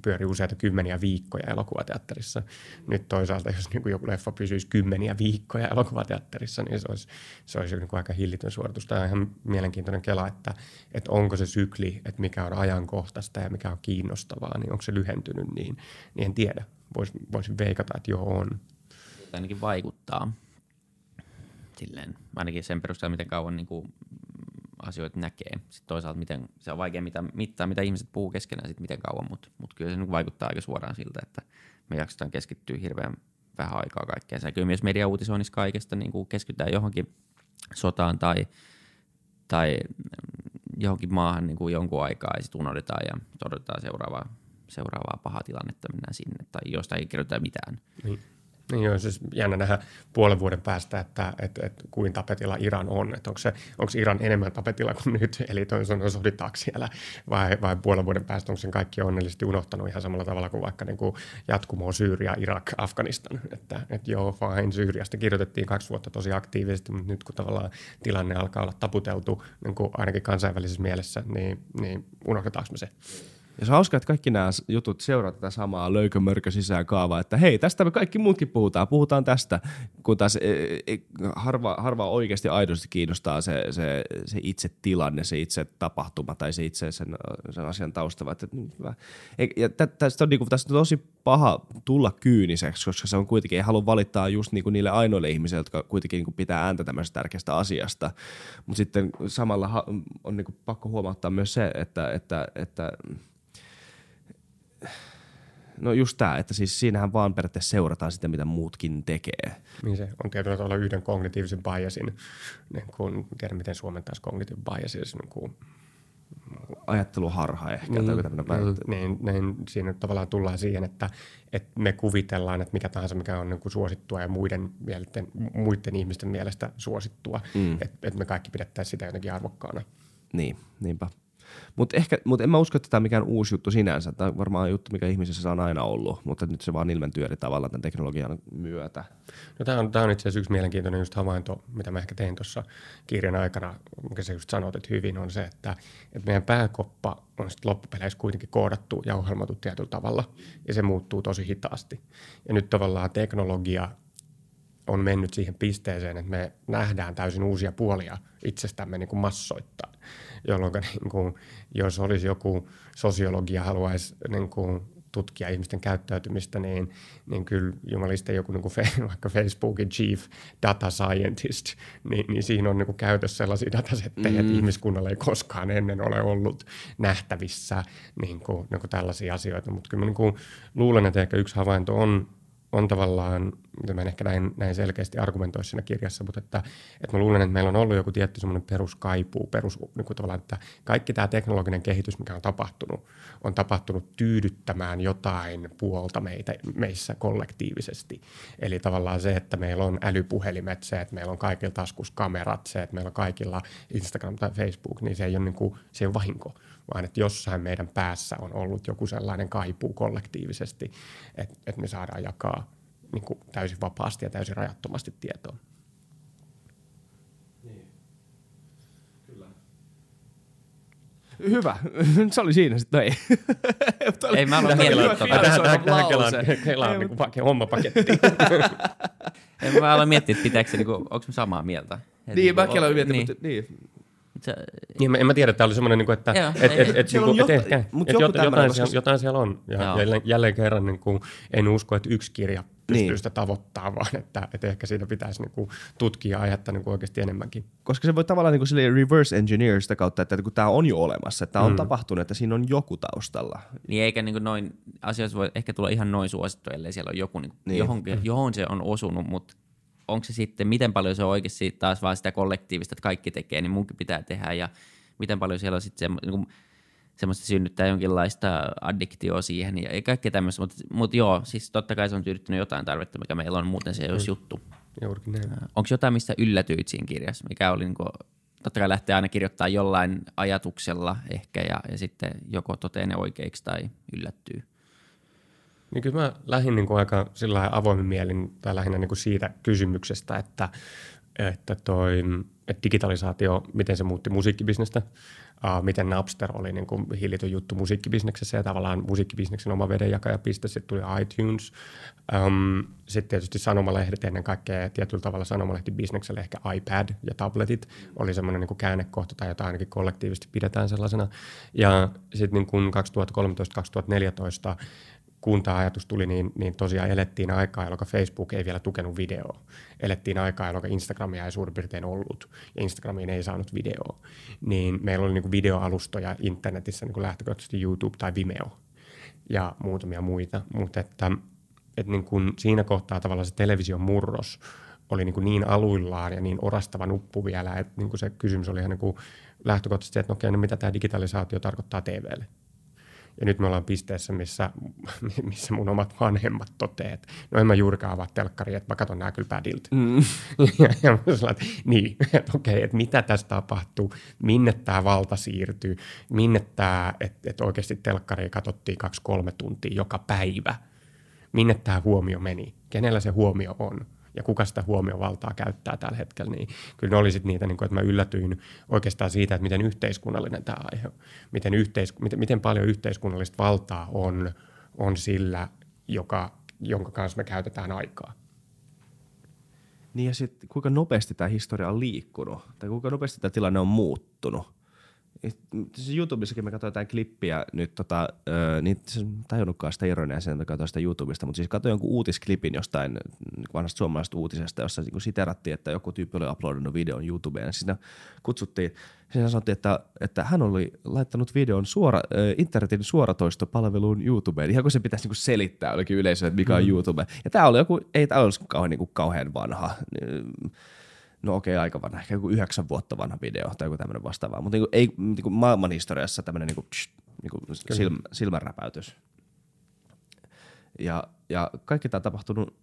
pyöri useita kymmeniä viikkoja elokuvateatterissa. Nyt toisaalta, jos niin kuin joku leffa pysyisi kymmeniä viikkoja elokuvateatterissa, niin se olisi, se olisi niin kuin aika hillitön suoritus. Tämä on ihan mielenkiintoinen kela, että, että onko se sykli, että mikä on ajankohtaista ja mikä on kiinnostavaa, niin onko se lyhentynyt, niin, niin en tiedä. Voisin vois veikata, että joo on. Ainakin vaikuttaa silleen, ainakin sen perusteella, miten kauan niin kuin asioita näkee. Sitten toisaalta miten, se on vaikea mitä, mittaa, mitä ihmiset puhuu keskenään sit miten kauan, mutta mut kyllä se vaikuttaa aika suoraan siltä, että me jaksetaan keskittyä hirveän vähän aikaa kaikkeen. Se kyllä myös media uutisoinnissa kaikesta niin kuin keskitytään johonkin sotaan tai, tai johonkin maahan niin kuin jonkun aikaa ja sitten unohdetaan ja todetaan seuraavaa, seuraavaa pahaa tilannetta, mennään sinne tai jostain ei kirjoiteta mitään. Niin. Niin joo, siis jännä nähdä puolen vuoden päästä, että, että, että kuin tapetilla Iran on. Että onko, se, onko Iran enemmän tapetilla kuin nyt, eli on soditaanko siellä, vai, vai puolen vuoden päästä onko sen kaikki onnellisesti unohtanut ihan samalla tavalla kuin vaikka niin kuin Syyria, Irak, Afganistan. Että, että joo, fine, Syyriasta kirjoitettiin kaksi vuotta tosi aktiivisesti, mutta nyt kun tavallaan tilanne alkaa olla taputeltu niin kuin ainakin kansainvälisessä mielessä, niin, niin unohdetaanko me se? Ja se on hauska, että kaikki nämä jutut seuraavat tätä samaa löykö sisään kaavaa, että hei, tästä me kaikki muutkin puhutaan, puhutaan tästä, kun taas e, e, harva, harva oikeasti aidosti kiinnostaa se, se, se itse tilanne, se itse tapahtuma tai se itse sen, sen asian taustava. Että, ja tästä on, niin kuin, tästä on tosi paha tulla kyyniseksi, koska se on kuitenkin, ei halua valittaa just niin kuin niille ainoille ihmisille, jotka kuitenkin niin kuin pitää ääntä tämmöisestä tärkeästä asiasta. Mutta sitten samalla on niin kuin pakko huomauttaa myös se, että, että, että No just tämä, että siis siinähän vaan periaatteessa seurataan sitä, mitä muutkin tekee. Niin se on tietyllä tavalla yhden kognitiivisen biasin, niin kun, tiedä miten suomentaisi kognitiivisen biasin, niin kuin, ajatteluharha ehkä. Niin, tai niin, niin, niin, siinä tavallaan tullaan siihen, että, että me kuvitellaan, että mikä tahansa, mikä on niin kuin suosittua ja muiden, mielten, muiden ihmisten mielestä suosittua, mm. että, että me kaikki pidettäisiin sitä jotenkin arvokkaana. Niin, niinpä. Mutta mut en mä usko, että tämä mikään uusi juttu sinänsä. Tämä on varmaan juttu, mikä ihmisessä on aina ollut, mutta nyt se vaan ilmentyy eri tavalla tämän teknologian myötä. No, tämä, on, on itse asiassa yksi mielenkiintoinen just havainto, mitä mä ehkä tein tuossa kirjan aikana, mikä sä just sanoit, että hyvin on se, että, että meidän pääkoppa on sitten loppupeleissä kuitenkin koodattu ja ohjelmattu tietyllä tavalla, ja se muuttuu tosi hitaasti. Ja nyt tavallaan teknologia on mennyt siihen pisteeseen, että me nähdään täysin uusia puolia itsestämme niin kuin massoittain, jolloin niin kuin, jos olisi joku sosiologia haluaisi niin kuin, tutkia ihmisten käyttäytymistä, niin, niin kyllä jumalista joku niin kuin vaikka Facebookin chief data scientist, niin, niin siinä on niin kuin käytössä sellaisia datasetteja, mm. että ihmiskunnalla ei koskaan ennen ole ollut nähtävissä niin kuin, niin kuin tällaisia asioita. Mutta kyllä mä niin kuin luulen, että ehkä yksi havainto on on tavallaan, mitä mä en ehkä näin, näin selkeästi argumentoi siinä kirjassa, mutta että, että mä luulen, että meillä on ollut joku tietty semmoinen peruskaipuu, perus, niin kuin tavallaan, että kaikki tämä teknologinen kehitys, mikä on tapahtunut, on tapahtunut tyydyttämään jotain puolta meitä, meissä kollektiivisesti. Eli tavallaan se, että meillä on älypuhelimet, se, että meillä on kaikilla taskus kamerat, se, että meillä on kaikilla Instagram tai Facebook, niin se ei ole, niin kuin, se ei ole vahinko, vaan että jossain meidän päässä on ollut joku sellainen kaipuu kollektiivisesti, että, että me saadaan jakaa niin kuin täysin vapaasti ja täysin rajattomasti tietoa. Niin. Hyvä. Se oli siinä sitten. Ei, ei mä aloin miettiä tuota. Tähän Kelaan niin hommapaketti. en mä aloin miettiä, että pitääkö se, niin kuin, onko me samaa mieltä. Niin, mäkin aloin miettiä, niin. mutta niin. Se, niin, en mä tiedä, että tämä oli semmoinen, niin kuin, että joo, et, et, et, niinku, et, ehkä, et jotain, siellä, jotain siellä on. Ja jälleen, jälleen kerran niin kuin, en usko, että yksi kirja pystyy niin. sitä tavoittaa, vaan että, että ehkä siitä pitäisi niin kuin, tutkia aihetta niin kuin oikeasti enemmänkin. Koska se voi tavallaan niin kuin reverse engineer sitä kautta, että kun tämä on jo olemassa, että tämä on mm. tapahtunut, että siinä on joku taustalla. Niin eikä niin kuin noin, asioissa voi ehkä tulla ihan noin suosittu, ellei siellä on joku, niin, niin. Johon, johon se on osunut, mutta onko se sitten, miten paljon se on oikeasti taas vaan sitä kollektiivista, että kaikki tekee, niin munkin pitää tehdä ja miten paljon siellä on sitten se, niin semmoista synnyttää jonkinlaista addiktioa siihen ja kaikkea tämmöistä, mutta, mutta joo, siis totta kai se on tyydyttänyt jotain tarvetta, mikä meillä on, muuten se ei olisi mm. juttu. Juurikin näin. Onko jotain, mistä yllätyit siinä kirjassa, mikä oli niin kuin, totta kai lähtee aina kirjoittaa jollain ajatuksella ehkä ja, ja sitten joko toteen ne oikeiksi tai yllättyy? Niin kyllä mä lähdin niin kuin aika sillä avoimin mielin tai lähinnä niin kuin siitä kysymyksestä, että, että, toi, että digitalisaatio, miten se muutti musiikkibisnestä, uh, miten Napster oli niin kuin hillitön juttu musiikkibisneksessä ja tavallaan musiikkibisneksen oma vedenjakajapiste, sitten tuli iTunes, um, sitten tietysti sanomalehdet ennen kaikkea tietyllä tavalla sanomalehti-bisnekselle ehkä iPad ja tabletit oli semmoinen niin käännekohta tai jota ainakin kollektiivisesti pidetään sellaisena. Ja sitten niin 2013-2014 kun tämä ajatus tuli, niin, niin tosiaan elettiin aikaa, jolloin Facebook ei vielä tukenut videoa. Elettiin aikaa, jolloin Instagramia ei suurin piirtein ollut, ja Instagramiin ei saanut videoa. Niin meillä oli niin videoalustoja internetissä niin kuin lähtökohtaisesti YouTube tai Vimeo ja muutamia muita, mutta että, että niin kuin siinä kohtaa tavallaan se television murros oli niin, kuin niin aluillaan ja niin orastava nuppu vielä, että niin kuin se kysymys oli ihan niin kuin lähtökohtaisesti, että no okei, no mitä tämä digitalisaatio tarkoittaa TVlle ja nyt me ollaan pisteessä, missä, missä mun omat vanhemmat toteavat, että no en mä juurikaan avaa telkkaria, että mä katson nää kyllä pädiltä. Mm. ja, ja mä sanon, että niin, että okei, että mitä tässä tapahtuu, minne tämä valta siirtyy, minne tämä, että, että oikeasti telkkaria katsottiin kaksi-kolme tuntia joka päivä, minne tämä huomio meni, kenellä se huomio on ja kuka sitä huomiovaltaa käyttää tällä hetkellä, niin kyllä ne oli sitten niitä, niin kuin, että mä yllätyin oikeastaan siitä, että miten yhteiskunnallinen tämä aihe on. Miten, yhteis, miten, miten paljon yhteiskunnallista valtaa on, on sillä, joka, jonka kanssa me käytetään aikaa. Niin ja sitten kuinka nopeasti tämä historia on liikkunut, tai kuinka nopeasti tämä tilanne on muuttunut. Siis YouTubessakin me katsoin jotain klippiä nyt, tota, öö, niin se tajunnutkaan sitä ironiaa sen, että katsoin sitä YouTubesta, mutta siis katsoin jonkun uutisklipin jostain niin vanhasta suomalaisesta uutisesta, jossa niin siterattiin, että joku tyyppi oli uploadannut videon YouTubeen. Siinä kutsuttiin, siinä sanottiin, että, että hän oli laittanut videon suora, äh, internetin suoratoistopalveluun YouTubeen, ihan kun se pitäisi niin selittää jollekin yleisölle, että mikä on mm. YouTube. Ja tämä oli joku, ei tämä olisi kauhean, niin kuin, kauhean vanha no okei, okay, aika vanha, ehkä joku yhdeksän vuotta vanha video tai joku tämmöinen vastaava. Mutta niinku, ei niinku maailman historiassa tämmöinen niinku, niinku silm, silmänräpäytys. Ja, ja kaikki tämä on tapahtunut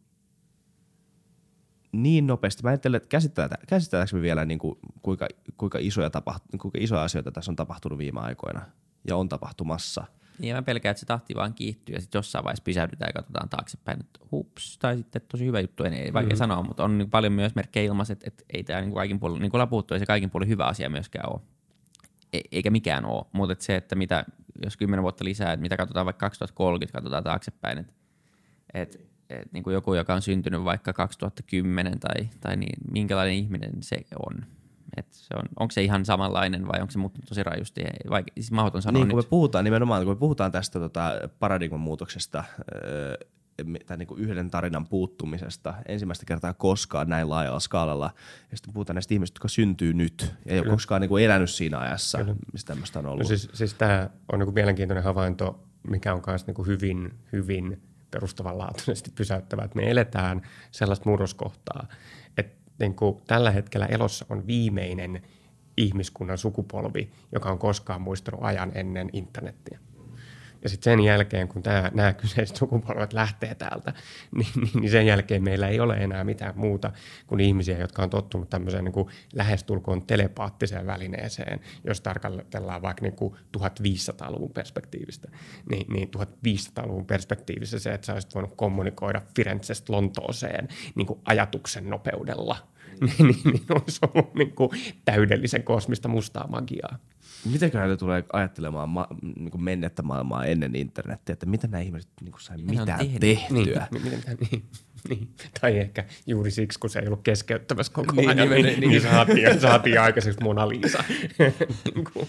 niin nopeasti. Mä ajattelen, että käsitelläänkö me vielä niin kuin, kuinka, kuinka, isoja tapahtu, kuinka isoja asioita tässä on tapahtunut viime aikoina ja on tapahtumassa – niin mä pelkään, että se tahti vaan kiihtyy ja sitten jossain vaiheessa pysähdytään ja katsotaan taaksepäin, että hups, tai sitten tosi hyvä juttu, ei vaikea mm-hmm. sanoa, mutta on niin paljon myös merkkejä ilmassa, että, että ei tämä niin kaikin puolin, niin kuin ollaan puhuttu, ei se kaikin puolin hyvä asia myöskään ole. E- eikä mikään ole, mutta että se, että mitä, jos kymmenen vuotta lisää, että mitä katsotaan vaikka 2030, katsotaan taaksepäin, että, että, että niin kuin joku, joka on syntynyt vaikka 2010 tai, tai niin, minkälainen ihminen se on. Et se on, onko se ihan samanlainen vai onko se muuttunut tosi rajusti? Vai, siis mahdoton sanoa Niin, nyt. kun me puhutaan nimenomaan, kun me puhutaan tästä tota, paradigman muutoksesta, öö, tai niin kuin yhden tarinan puuttumisesta ensimmäistä kertaa koskaan näin laajalla skaalalla. Ja sitten puhutaan näistä ihmisistä, jotka syntyy nyt. Ja ei ole koskaan niin kuin elänyt siinä ajassa, missä tämmöistä on ollut. No siis, siis tämä on niin mielenkiintoinen havainto, mikä on myös niin hyvin, hyvin perustavanlaatuisesti pysäyttävä, että me eletään sellaista murroskohtaa, että niin kuin tällä hetkellä elossa on viimeinen ihmiskunnan sukupolvi, joka on koskaan muistanut ajan ennen internettiä. Ja sitten sen jälkeen, kun nämä kyseiset sukupolvet lähtee täältä, niin, niin, niin sen jälkeen meillä ei ole enää mitään muuta kuin ihmisiä, jotka on tottunut tämmöiseen niin kuin lähestulkoon telepaattiseen välineeseen, jos tarkastellaan vaikka niin kuin 1500-luvun perspektiivistä. Niin, niin 1500-luvun perspektiivissä se, että sä olisit voinut kommunikoida Firenzestä Lontooseen niin kuin ajatuksen nopeudella, niin, niin, niin olisi ollut niin kuin täydellisen kosmista mustaa magiaa. Mitenköhän ne tulee ajattelemaan ma- niin kuin mennettä maailmaa ennen internettiä, että mitä nämä ihmiset niin kuin sai ne on mitään tehnyt? tehtyä? Niin, miten, niin, niin. Tai ehkä juuri siksi, kun se ei ollut keskeyttämässä koko Niin, niin, ajan, niin, niin, niin. niin, niin saatiin, saatiin aikaiseksi Mona Lisa. niin kuin,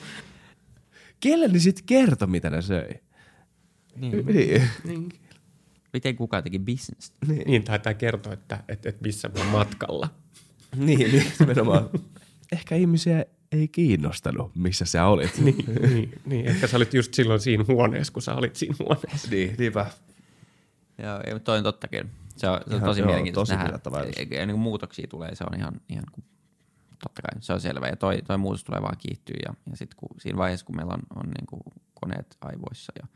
Kelle ne sitten kertoi, mitä ne söi? Niin. Niin. niin, Miten kukaan teki bisnestä? niin, tai tämä kertoo, että, että, että missä oon matkalla. niin, niin, nimenomaan. Ehkä ihmisiä ei kiinnostanut, missä sä olit. niin, niin, niin, ehkä sä olit just silloin siinä huoneessa, kun sä olit siinä huoneessa. niin niinpä. Joo, ei, mutta toi on totta kyllä. Se on, se on Ihan- tosi joo, mielenkiintoista tosi nähdä. Ja, ja niin kuin muutoksia tulee, se on ihan, ihan kuin, totta kai, se on selvä. Ja toi, toi muutos tulee vaan kiihtyä. Ja, ja sitten kun, siinä vaiheessa, kun meillä on, on niin kuin koneet aivoissa ja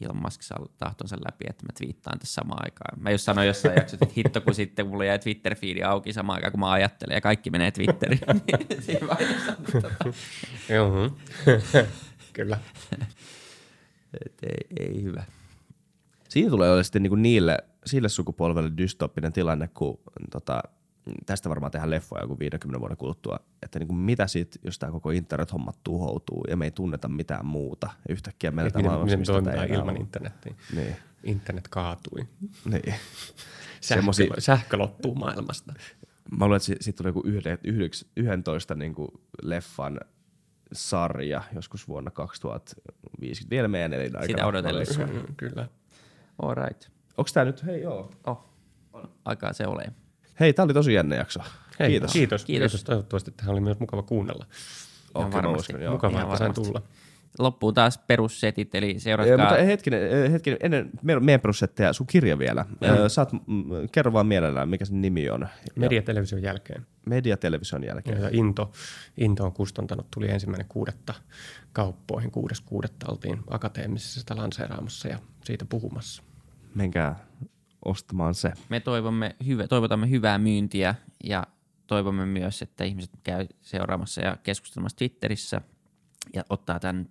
Elon Musk saa tahtonsa läpi, että mä twiittaan tässä samaan aikaan. Mä just sanoin jossain jaksossa, että hitto kun sitten mulla jäi Twitter-fiidi auki samaan aikaan, kun mä ajattelen ja kaikki menee Twitteriin. Niin siinä vaiheessa, tota, Joo, kyllä. et ei, ei hyvä. Siinä tulee olla sitten niinku niille, sille sukupolvelle dystopinen tilanne, kun tota, tästä varmaan tehdään leffoja joku 50 vuoden kuluttua, että niinku mitä sitten, jos tämä koko internet-homma tuhoutuu ja me ei tunneta mitään muuta ja yhtäkkiä meillä tämä maailmassa, miten mistä toimitaan ilman ole. internettiä. Niin, Internet kaatui. niin. Sähkö, Semmosia- sähkö loppuu maailmasta. Mä luulen, että siitä si- tulee joku yhden, yhdeks, 11 niin kuin leffan sarja joskus vuonna 2050. Vielä meidän elinaikana. Sitä odotellessa. Mm, Kyllä. All right. Onko tää nyt, hei joo. Oh. Aikaa se ole. Hei, tää oli tosi jännä jakso. Hei, Kiitos. Kiitos. Kiitos. Kiitos. Toivottavasti tähän oli myös mukava kuunnella. Okei, mä varmasti. uskon, joo. Mukavaa, että sain tulla. Loppuu taas perussetit, eli Ee, seuratkaa... mutta hetkinen, hetkinen, ennen me- meidän prosentteja, sun kirja vielä. Ö, Saat, mm, kerro vaan mielellään, mikä sen nimi on. Mediatelevision jälkeen. Mediatelevision jälkeen. Ja Into, Into on kustantanut, tuli ensimmäinen kuudetta kauppoihin. Kuudes kuudetta oltiin akateemisessa sitä lanseeraamassa ja siitä puhumassa. Menkää ostamaan se. Me toivomme hyvä, toivotamme hyvää myyntiä ja toivomme myös, että ihmiset käy seuraamassa ja keskustelemassa Twitterissä ja ottaa tämän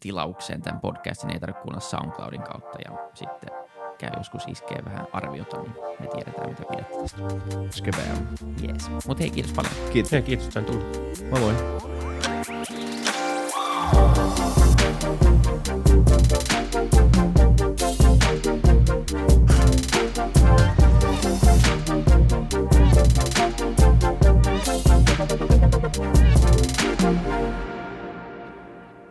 tilaukseen tämän podcastin. Ei tarvitse kuunnella SoundCloudin kautta ja sitten käy joskus iskee vähän arviota, niin me tiedetään, mitä pidätte tästä. Skepeä. Jees. Mutta hei, kiitos paljon. Kiitos. Ja kiitos, että tulla. Moi moi.